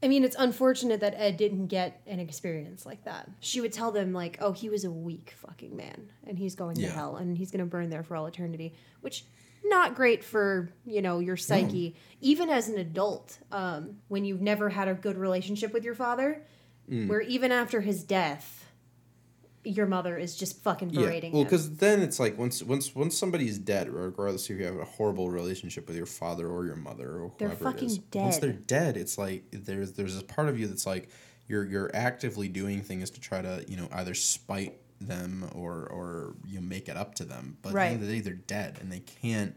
S2: I mean, it's unfortunate that Ed didn't get an experience like that. She would tell them, like, oh, he was a weak fucking man and he's going to hell and he's going to burn there for all eternity, which not great for, you know, your psyche. Even as an adult, um, when you've never had a good relationship with your father,
S3: Mm.
S2: where even after his death, your mother is just fucking berating.
S3: Yeah,
S2: well,
S3: because then it's like once once once somebody's dead, regardless if you have a horrible relationship with your father or your mother or
S2: They're
S3: whoever it is,
S2: fucking
S3: once they're dead, it's like there's there's a part of you that's like you're you're actively doing things to try to you know either spite them or or you know, make it up to them. But at the end of the day, they're dead and they can't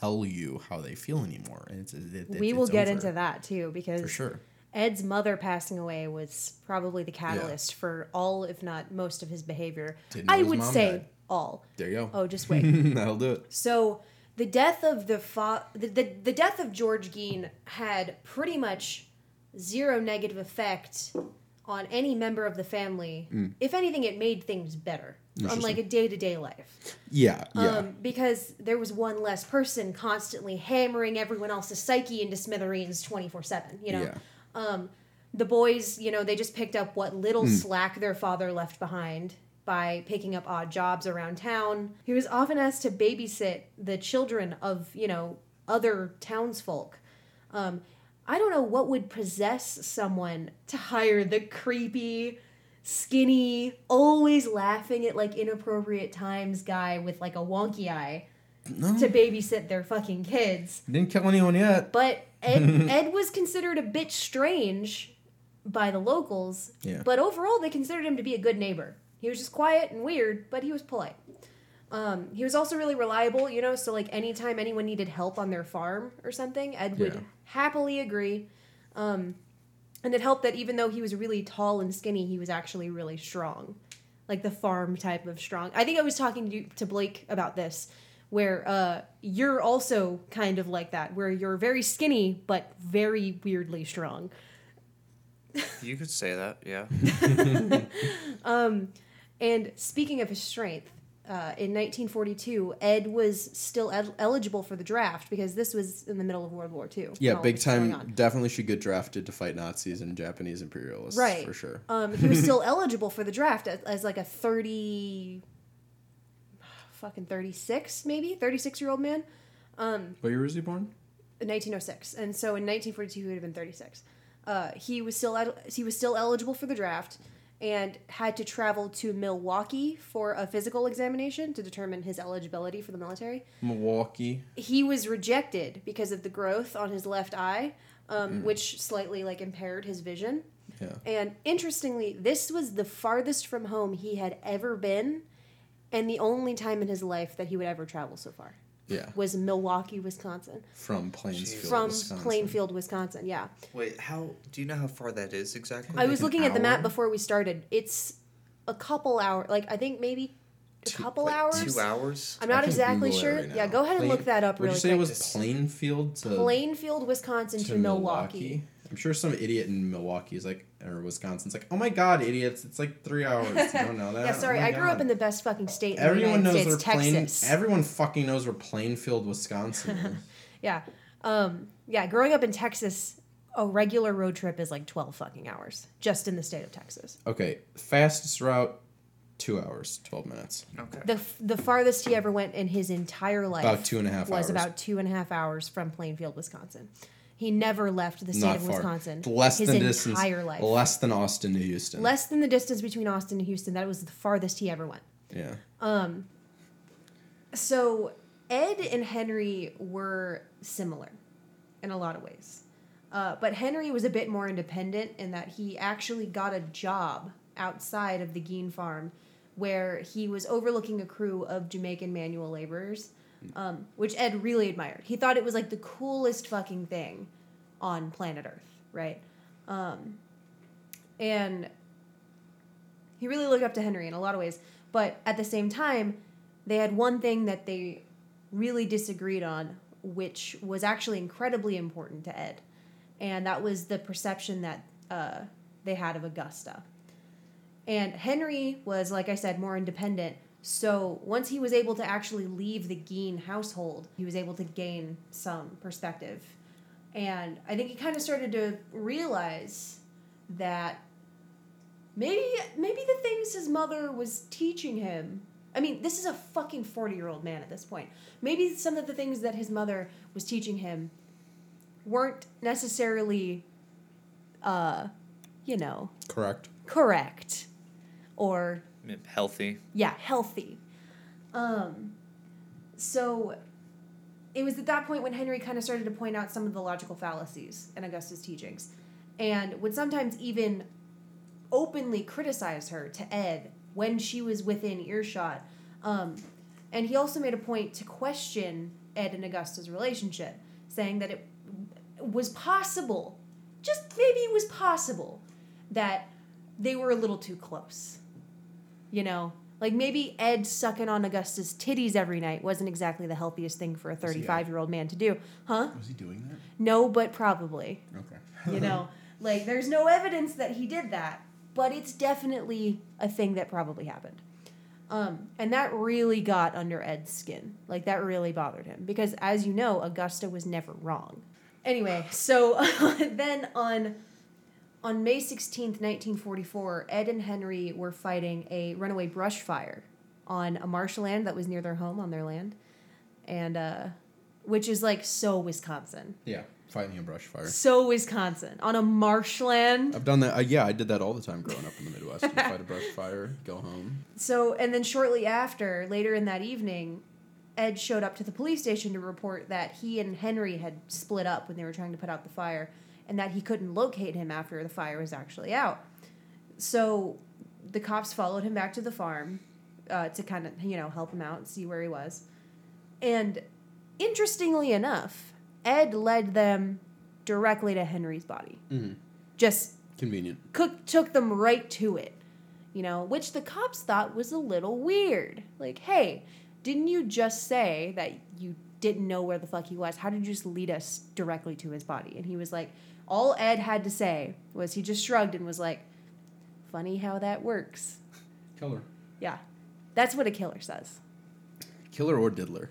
S3: tell you how they feel anymore. And it's, it, it,
S2: we will get
S3: over,
S2: into that too because
S3: for sure.
S2: Ed's mother passing away was probably the catalyst for all, if not most, of his behavior. I would say
S3: died.
S2: all.
S3: There you go.
S2: Oh, just wait.
S3: That'll do it.
S2: so the death of the, fa- the, the the death of George Gein had pretty much zero negative effect on any member of the family.
S3: Mm.
S2: If anything, it made things better on like a day to day life.
S3: Yeah, yeah.
S2: Um, because there was one less person constantly hammering everyone else's psyche into smithereens 24 7 you know
S3: Yeah.
S2: Um, the boys you know they just picked up what little
S3: Hmm.
S2: slack their father left behind by picking up odd jobs around town he was often asked to babysit the children of you know other townsfolk um, i don't know what would possess someone to hire the creepy skinny always laughing at like inappropriate times guy with like a wonky eye
S3: no,
S2: to babysit their fucking kids.
S3: didn't kill anyone yet.
S2: But Ed Ed was considered a bit strange by the locals.
S3: Yeah.
S2: But overall they considered him to be a good neighbor. He was just quiet and weird, but he was polite. Um, he was also really reliable, you know, so like anytime anyone needed help on their farm or something, Ed would
S3: Yeah.
S2: happily agree. Um, and it helped that even though he was really tall and skinny, he was actually really strong. Like the farm type of strong. I think I was talking to, to Blake about this, where uh, you're also kind of like that, where you're very skinny but very weirdly strong.
S4: You could say that, yeah.
S2: And speaking of his strength, uh, in 1942, Ed was still el- eligible for the draft because this was in the middle of World War II.
S3: Yeah, big
S2: this was going
S3: time. Definitely should get drafted to fight Nazis and Japanese imperialists.
S2: Right.
S3: For sure.
S2: Um, he was still eligible for the draft as, as like a 30, fucking 36 maybe, 36 year old man.
S3: Um, What year was he born?
S2: 1906, and so in 1942 he would have been 36. Uh, he was still he was still eligible for the draft, and had to travel to Milwaukee for a physical examination to determine his eligibility for the military.
S3: Milwaukee.
S2: He was rejected because of the growth on his left eye, um, which slightly like impaired his vision.
S3: Yeah.
S2: And interestingly, this was the farthest from home he had ever been, and the only time in his life that he would ever travel so far
S3: Yeah.
S2: was Milwaukee, Wisconsin
S3: From Plainsfield.
S2: from
S3: Wisconsin.
S2: Plainfield, Wisconsin. Yeah,
S4: Wait, how do you know how far that is exactly?
S2: I was
S3: an
S2: looking at the map before we started. It's a couple hour, like I think maybe a
S3: Two-
S2: couple
S3: like
S2: hours.
S4: Two hours?
S2: I'm not exactly
S3: Google
S2: sure.
S3: right
S2: yeah, go ahead and
S3: Plain-
S2: look that up
S3: Would
S2: really
S3: you say
S2: quick.
S3: it was Plainfield to
S2: Plainfield, Wisconsin to, Milwaukee.
S3: I'm sure some idiot in Milwaukee is like, or Wisconsin's like, oh my god, idiots! It's like three hours. You don't know that?
S2: Yeah, sorry,
S3: Oh
S2: I grew up in the best fucking state in
S3: Everyone
S2: the
S3: knows
S2: United
S3: where
S2: States,
S3: Plain. Everyone fucking knows where Plainfield, Wisconsin is.
S2: yeah, um, yeah. Growing up in Texas, a regular road trip is like 12 fucking hours just in the state of Texas.
S3: okay, fastest route, two hours, twelve minutes.
S4: Okay.
S2: The f- the farthest he ever went in his entire life
S3: About two and a half
S2: was
S3: hours.
S2: about two and a half hours from Plainfield, Wisconsin. He never left the state
S3: Not
S2: of
S3: far.
S2: Wisconsin
S3: Less
S2: his
S3: than
S2: entire
S3: distance.
S2: life.
S3: Less than Austin to Houston.
S2: Less than the distance between Austin and Houston. That was the farthest he ever went.
S3: Yeah.
S2: So Ed and Henry were similar in a lot of ways. Uh, but Henry was a bit more independent in that he actually got a job outside of the Gein farm where he was overlooking a crew of Jamaican manual laborers, um, which Ed really admired. He thought it was like the coolest fucking thing on planet Earth, right? Um, and he really looked up to Henry in a lot of ways. But at the same time, they had one thing that they really disagreed on, which was actually incredibly important to Ed. And that was the perception that uh, they had of Augusta. And Henry was, like I said, more independent. So once he was able to actually leave the Gein household, he was able to gain some perspective. And I think he kind of started to realize that maybe maybe the things his mother was teaching him. I mean, this is a fucking 40-year-old man at this point. Maybe some of the things that his mother was teaching him weren't necessarily uh, you know,
S3: Correct.
S2: correct or
S4: Healthy.
S2: yeah, healthy. Um, so it was at that point when Henry kind of started to point out some of the logical fallacies in Augusta's teachings and would sometimes even openly criticize her to Ed when she was within earshot. Um, and he also made a point to question Ed and Augusta's relationship, saying that it was possible, just maybe it was possible, that they were a little too close. You know, like maybe Ed sucking on Augusta's titties every night wasn't exactly the healthiest thing for a 35 year old man to do. Huh?
S3: Was he doing that?
S2: No, but probably.
S3: Okay.
S2: You know, like there's no evidence that he did that, but it's definitely a thing that probably happened. Um, and that really got under Ed's skin. Like that really bothered him because, as you know, Augusta was never wrong. Anyway, so then on on May sixteenth, nineteen forty four, Ed and Henry were fighting a runaway brush fire on a marshland that was near their home on their land, and uh, which is like so Wisconsin,
S3: yeah, fighting a brush fire.
S2: so Wisconsin on a marshland.
S3: I've done that. Uh, yeah, I did that all the time growing up in the Midwest. You fight a brush fire, go home.
S2: So, and then shortly after, later in that evening, Ed showed up to the police station to report that he and Henry had split up when they were trying to put out the fire and that he couldn't locate him after the fire was actually out. So, the cops followed him back to the farm uh, to kind of, you know, help him out and see where he was. And interestingly enough, Ed led them directly to Henry's body.
S3: Mhm.
S2: Just
S3: Convenient.
S2: Cook took them right to it, you know, which the cops thought was a little weird. Like, hey, didn't you just say that you didn't know where the fuck he was? How did you just lead us directly to his body? And he was like, all Ed had to say was he just shrugged and was like, funny how that works.
S3: Killer.
S2: Yeah, that's what a killer says.
S3: Killer or diddler?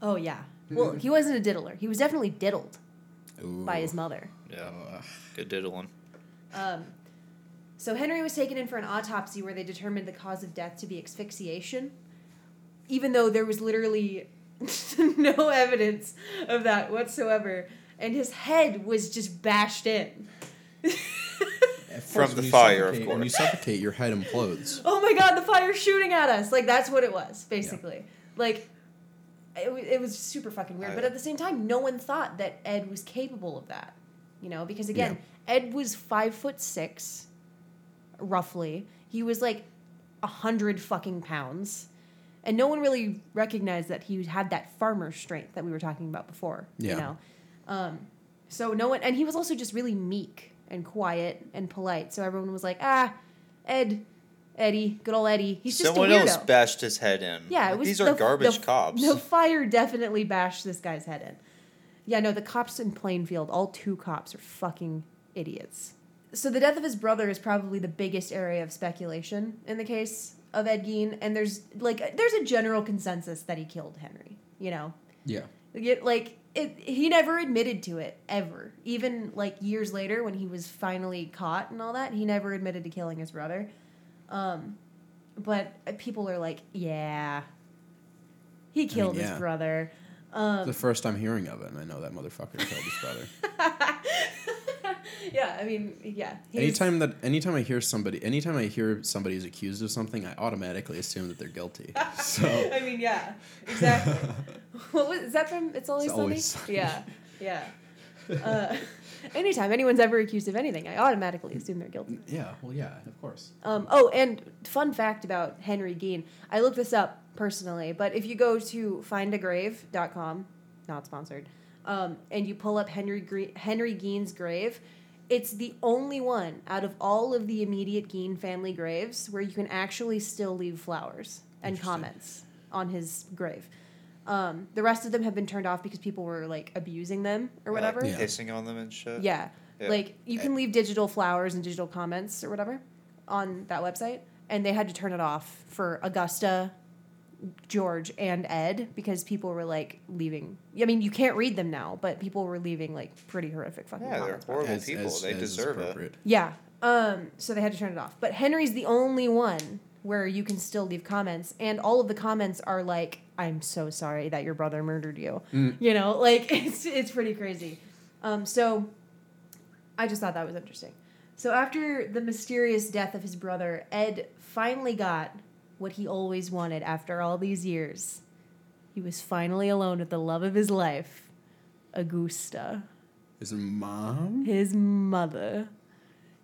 S2: Oh, yeah. Well, he wasn't a diddler. He was definitely diddled
S3: Ooh.
S2: by his mother.
S4: Yeah.
S3: Ugh.
S4: Good diddling.
S2: Um, so Henry was taken in for an autopsy where they determined the cause of death to be asphyxiation, even though there was literally no evidence of that whatsoever, and his head was just bashed in.
S4: From the fire, of
S3: suffocate- When you
S4: course.
S3: suffocate, your head implodes.
S2: oh my god, the fire's shooting at us! Like that's what it was basically. Like. It, wa- it was super fucking weird,
S3: I-
S2: but at the same time, no one thought that Ed was capable of that. You know, because again, Ed was five foot six, roughly. He was like a hundred fucking pounds, and no one really recognized that he had that farmer strength that we were talking about before.
S3: Yeah.
S2: You know, um, so no one, and he was also just really meek and quiet and polite. So everyone was like, ah, Ed, Eddie, good old Eddie. He's just
S4: Someone
S2: a weirdo.
S4: else bashed his head in.
S2: Yeah, it was
S4: These are
S2: the-
S4: garbage
S2: the-
S4: cops.
S2: The fire definitely bashed this guy's head in. Yeah, no, the cops in Plainfield, all two cops are fucking idiots. So the death of his brother is probably the biggest area of speculation in the case of Ed Gein, and there's like there's a general consensus that he killed Henry. You know,
S3: Yeah.
S2: Yet, like it, he never admitted to it ever. Even like years later, when he was finally caught and all that, he never admitted to killing his brother. Um, but uh, people are like, yeah, he killed
S3: yeah.
S2: his brother. Um,
S3: the first I'm hearing of it, and I know that motherfucker killed his brother.
S2: yeah, I mean, yeah.
S3: anytime that, anytime I hear somebody, anytime I hear somebody is accused of something, I automatically assume that they're guilty. So
S2: I mean, yeah, exactly. what was is that from? It's always
S3: It's
S2: sunny.
S3: Sunny.
S2: Yeah, yeah. Uh, anytime anyone's ever accused of anything, I automatically assume they're guilty.
S3: yeah, well, yeah, of course.
S2: Um, oh, and fun fact about Henry Gein. I looked this up personally, but if you go to findagrave.com, not sponsored, um, and you pull up Henry Gre- Henry Gein's grave, it's the only one out of all of the immediate Gein family graves where you can actually still leave flowers and comments on his grave. Um, the rest of them have been turned off because people were like abusing them or
S4: Like,
S2: whatever.
S3: Yeah.
S4: Pissing on them and shit.
S2: Yeah.
S4: Yeah.
S2: Like you can leave digital flowers and digital comments or whatever on that website. And they had to turn it off for Augusta, George and Ed because people were like leaving. I mean, you can't read them now, but people were leaving like pretty horrific fucking
S4: Yeah, they're
S2: comments.
S4: horrible
S3: As-
S4: people.
S3: as-
S4: they
S3: as
S4: deserve it.
S2: Yeah. Um, so they had to turn it off. But Henry's the only one where you can still leave comments, and all of the comments are like, "I'm so sorry that your brother murdered you." You know, like it's it's pretty crazy. Um, so I just thought that was interesting. So after the mysterious death of his brother, Ed finally got what he always wanted after all these years. He was finally alone with the love of his life, Augusta
S3: His mom?
S2: his mother,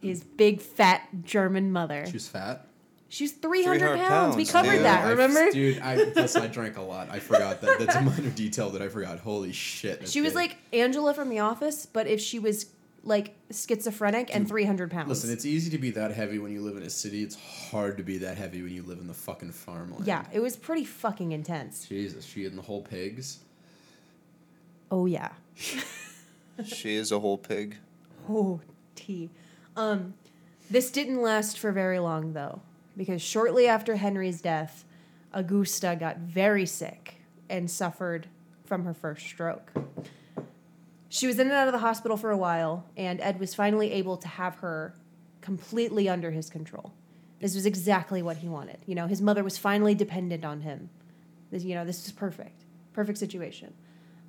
S2: his big fat German mother.
S3: She's fat.
S2: She's 300,
S4: 300
S2: pounds. We covered
S4: dude.
S2: that,
S3: I-
S2: remember?
S3: dude, I, listen, I drank a lot. I forgot that. That's a minor detail that I forgot. Holy shit.
S2: She was
S3: big.
S2: like Angela from The Office, but if she was like schizophrenic and 300 pounds.
S3: Listen, it's easy to be that heavy when you live in a city. It's hard to be that heavy when you live in the fucking farmland.
S2: yeah, it was pretty fucking intense.
S3: Jesus, she and the whole pigs.
S2: Oh, yeah.
S4: She is a whole pig.
S2: Oh, tea. Um, this didn't last for very long, though, because shortly after Henry's death, Augusta got very sick and suffered from her first stroke. She was in and out of the hospital for a while, and Ed was finally able to have her completely under his control. This was exactly what he wanted. You know, his mother was finally dependent on him. This, you know, this is perfect. Perfect situation.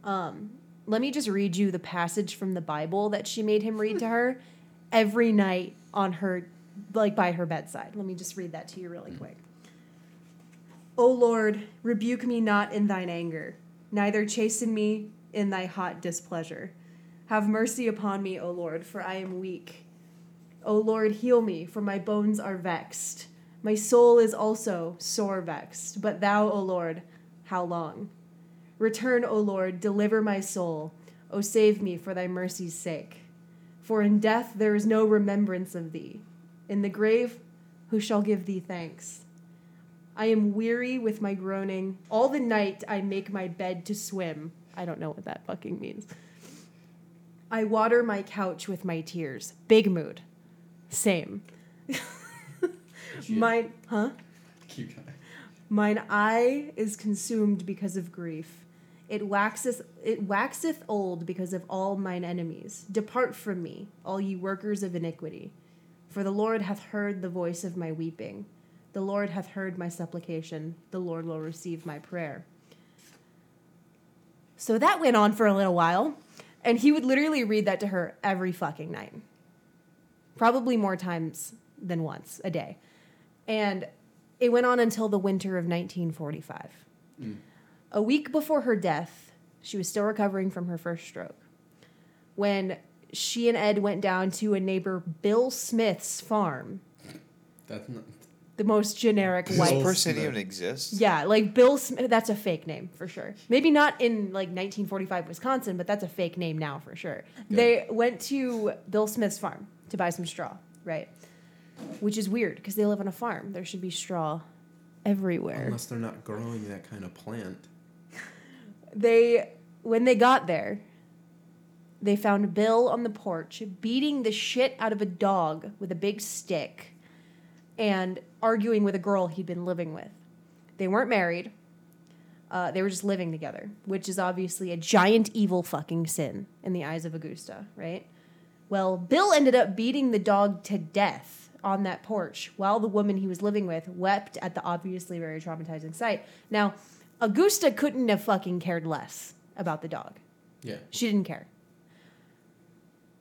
S2: Um, let me just read you the passage from the Bible that she made him read to her every night on her, like by her bedside. Let me just read that to you really quick. O Lord, rebuke me not in thine anger, neither chasten me in thy hot displeasure. Have mercy upon me, O Lord, for I am weak. O Lord, heal me, for my bones are vexed. My soul is also sore vexed. But thou, O Lord, how long? Return, O Lord, deliver my soul. O save me for thy mercy's sake. For in death there is no remembrance of thee. In the grave, who shall give thee thanks? I am weary with my groaning. All the night I make my bed to swim. I don't know what that fucking means. I water my couch with my tears. Big mood. Same. Mine, huh?
S3: Keep going.
S2: Mine eye is consumed because of grief. It waxeth it waxeth old because of all mine enemies. Depart from me, all ye workers of iniquity. For the Lord hath heard the voice of my weeping. The Lord hath heard my supplication. The Lord will receive my prayer. So that went on for a little while, and he would literally read that to her every fucking night. Probably more times than once a day. And it went on until the winter of 1945. Mm. A week before her death, she was still recovering from her first stroke. When she and Ed went down to a neighbor Bill Smith's farm,
S3: That's not.
S2: The most generic
S4: Does
S2: white.
S4: this person
S3: Smith.
S4: even exists.
S2: Yeah, like Bill Smith. That's a fake name for sure. Maybe not in like 1945 Wisconsin, but that's a fake name now for sure. They went to Bill Smith's farm to buy some straw, right? Which is weird because they live on a farm. There should be straw everywhere.
S3: Unless they're not growing that kind of plant.
S2: they when they got there they found bill on the porch beating the shit out of a dog with a big stick and arguing with a girl he'd been living with. They weren't married. Uh, they were just living together which is obviously a giant evil fucking sin in the eyes of augusta right? Well bill ended up beating the dog to death on that porch while the woman he was living with wept at the obviously very traumatizing sight. Now augusta couldn't have fucking cared less about the dog.
S3: Yeah.
S2: she didn't care.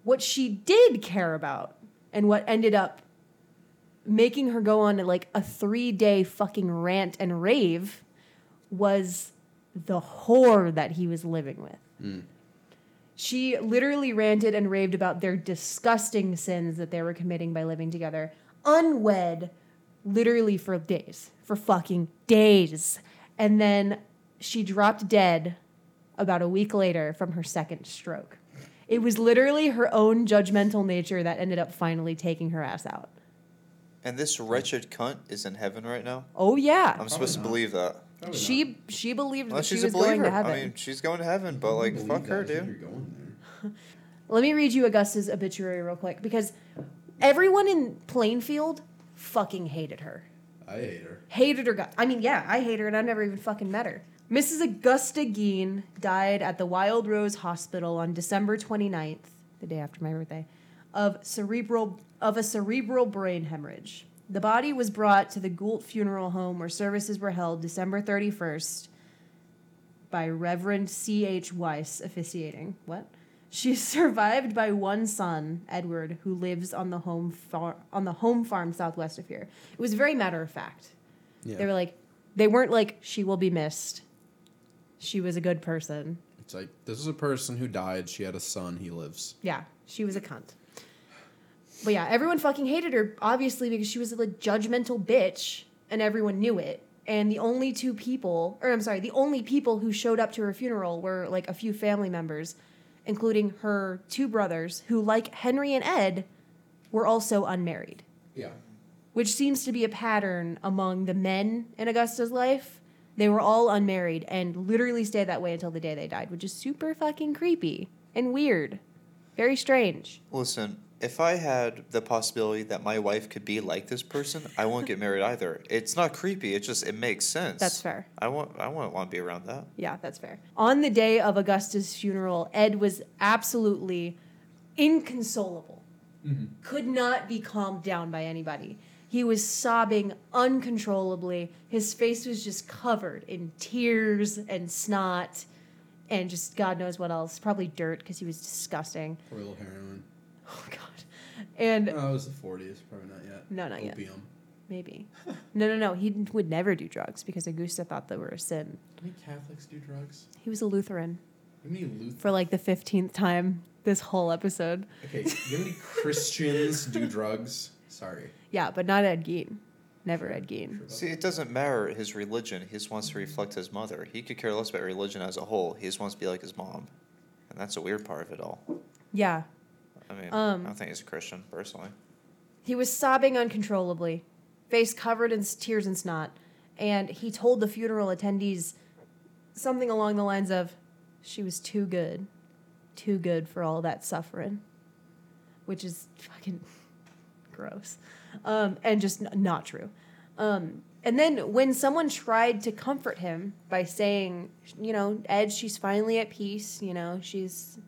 S2: What she did care about, and what ended up making her go on like a three day fucking rant and rave, was the whore that he was living with. Hmm. She literally ranted and raved about their disgusting sins that they were committing by living together, unwed, literally for days, for fucking days. And then she dropped dead about a week later from her second stroke. It was literally her own judgmental nature that ended up finally taking her ass out.
S4: And this wretched cunt is in heaven right now.
S2: Oh yeah,
S4: I'm supposed to believe that.
S3: Probably
S2: she she believed
S4: Unless
S2: that she
S4: she's
S2: was
S4: a
S2: going to heaven.
S4: I mean, she's going to heaven, but like, fuck her, dude.
S3: You're going there.
S2: Let me read you Augusta's obituary real quick because everyone in Plainfield fucking hated her.
S3: I I hate her.
S2: Hated her gut. I mean, yeah, I hate her and I've never even fucking met her. Mrs. Augusta Gein died at the Wild Rose Hospital on December 29th, the day after my birthday, of cerebral of a cerebral brain hemorrhage. The body was brought to the Goult Funeral Home where services were held December 31st by Reverend C.H. Weiss officiating. What? She is survived by one son, Edward, who lives on the home far- on the home farm southwest of here. It was very matter of fact.
S3: Yeah.
S2: They were like, they weren't like, she will be missed. She was a good person.
S3: It's like this is a person who died. She had a son. He lives.
S2: Yeah, she was a cunt. But yeah, everyone fucking hated her, obviously, because she was a like, judgmental bitch, and everyone knew it. And the only two people, or I'm sorry, the only people who showed up to her funeral were like a few family members, including her two brothers, who, like Henry and Ed, were also unmarried.
S3: Yeah.
S2: which seems to be a pattern among the men in Augusta's life. They were all unmarried and literally stayed that way until the day they died, which is super fucking creepy and weird. Very strange.
S4: Listen, if I had the possibility that my wife could be like this person, I won't get married either. It's not creepy. It just it makes sense.
S2: That's fair.
S4: I want I wouldn't want to be around that.
S2: Yeah, that's fair. On the day of Augusta's funeral, Ed was absolutely inconsolable. Mm-hmm. Could not be calmed down by anybody. He was sobbing uncontrollably. His face was just covered in tears and snot and just God knows what else. Probably dirt because he was disgusting.
S3: Oil heroin.
S2: Oh, God. And
S3: oh, it was the 40s. Probably not yet.
S2: No, not yet.
S3: Opium.
S2: maybe. No, no, no. He would never do drugs because Augusta thought they were a sin.
S3: How many Catholics do drugs?
S2: He was a Lutheran
S3: How many Luth-
S2: for like the 15th time this whole episode.
S3: Okay, how many Christians do drugs? Sorry.
S2: Yeah, but not Ed Gein. Never Ed Gein.
S4: See, it doesn't matter his religion. He just wants to reflect his mother. He could care less about religion as a whole. He just wants to be like his mom, and that's a weird part of it all.
S2: Yeah.
S4: I mean,
S2: Um,
S4: I don't think he's a Christian personally.
S2: He was sobbing uncontrollably, face covered in tears and snot, and he told the funeral attendees something along the lines of, She was too good. Too good for all that suffering. Which is fucking gross. Um, and just n- not true. Um, and then when someone tried to comfort him by saying, you know, Ed, she's finally at peace, you know, she's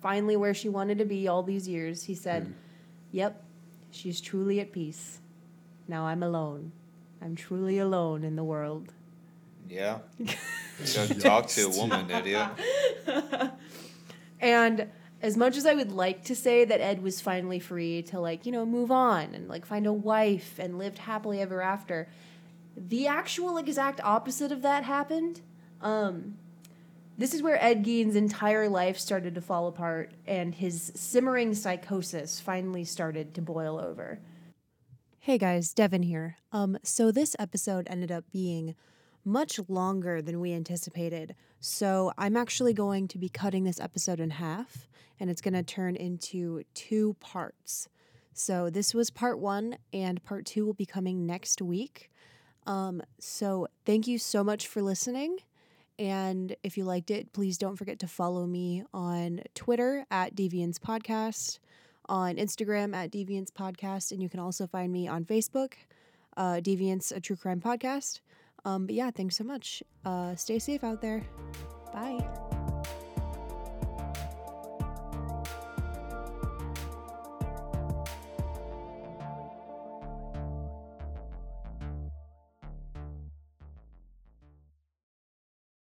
S2: finally where she wanted to be all these years, he said, Yep, she's truly at peace. Now I'm alone. I'm truly alone in the world.
S4: Yeah. Gotta talk to a woman, idiot.
S2: And as much as I would like to say that Ed was finally free to like, you know, move on and like find a wife and lived happily ever after, the actual exact opposite of that happened. Um this is where Ed Gein's entire life started to fall apart and his simmering psychosis finally started to boil over. Hey guys, Devin here. Um, so this episode ended up being much longer than we anticipated. So I'm actually going to be cutting this episode in half and it's going to turn into two parts. So this was part one, and part two will be coming next week. Um, so thank you so much for listening. And if you liked it, please don't forget to follow me on Twitter at Deviance Podcast, on Instagram at Deviance Podcast, and you can also find me on Facebook, uh, Deviance, a true crime podcast. Um, but yeah, thanks so much. Uh, stay safe out there. Bye.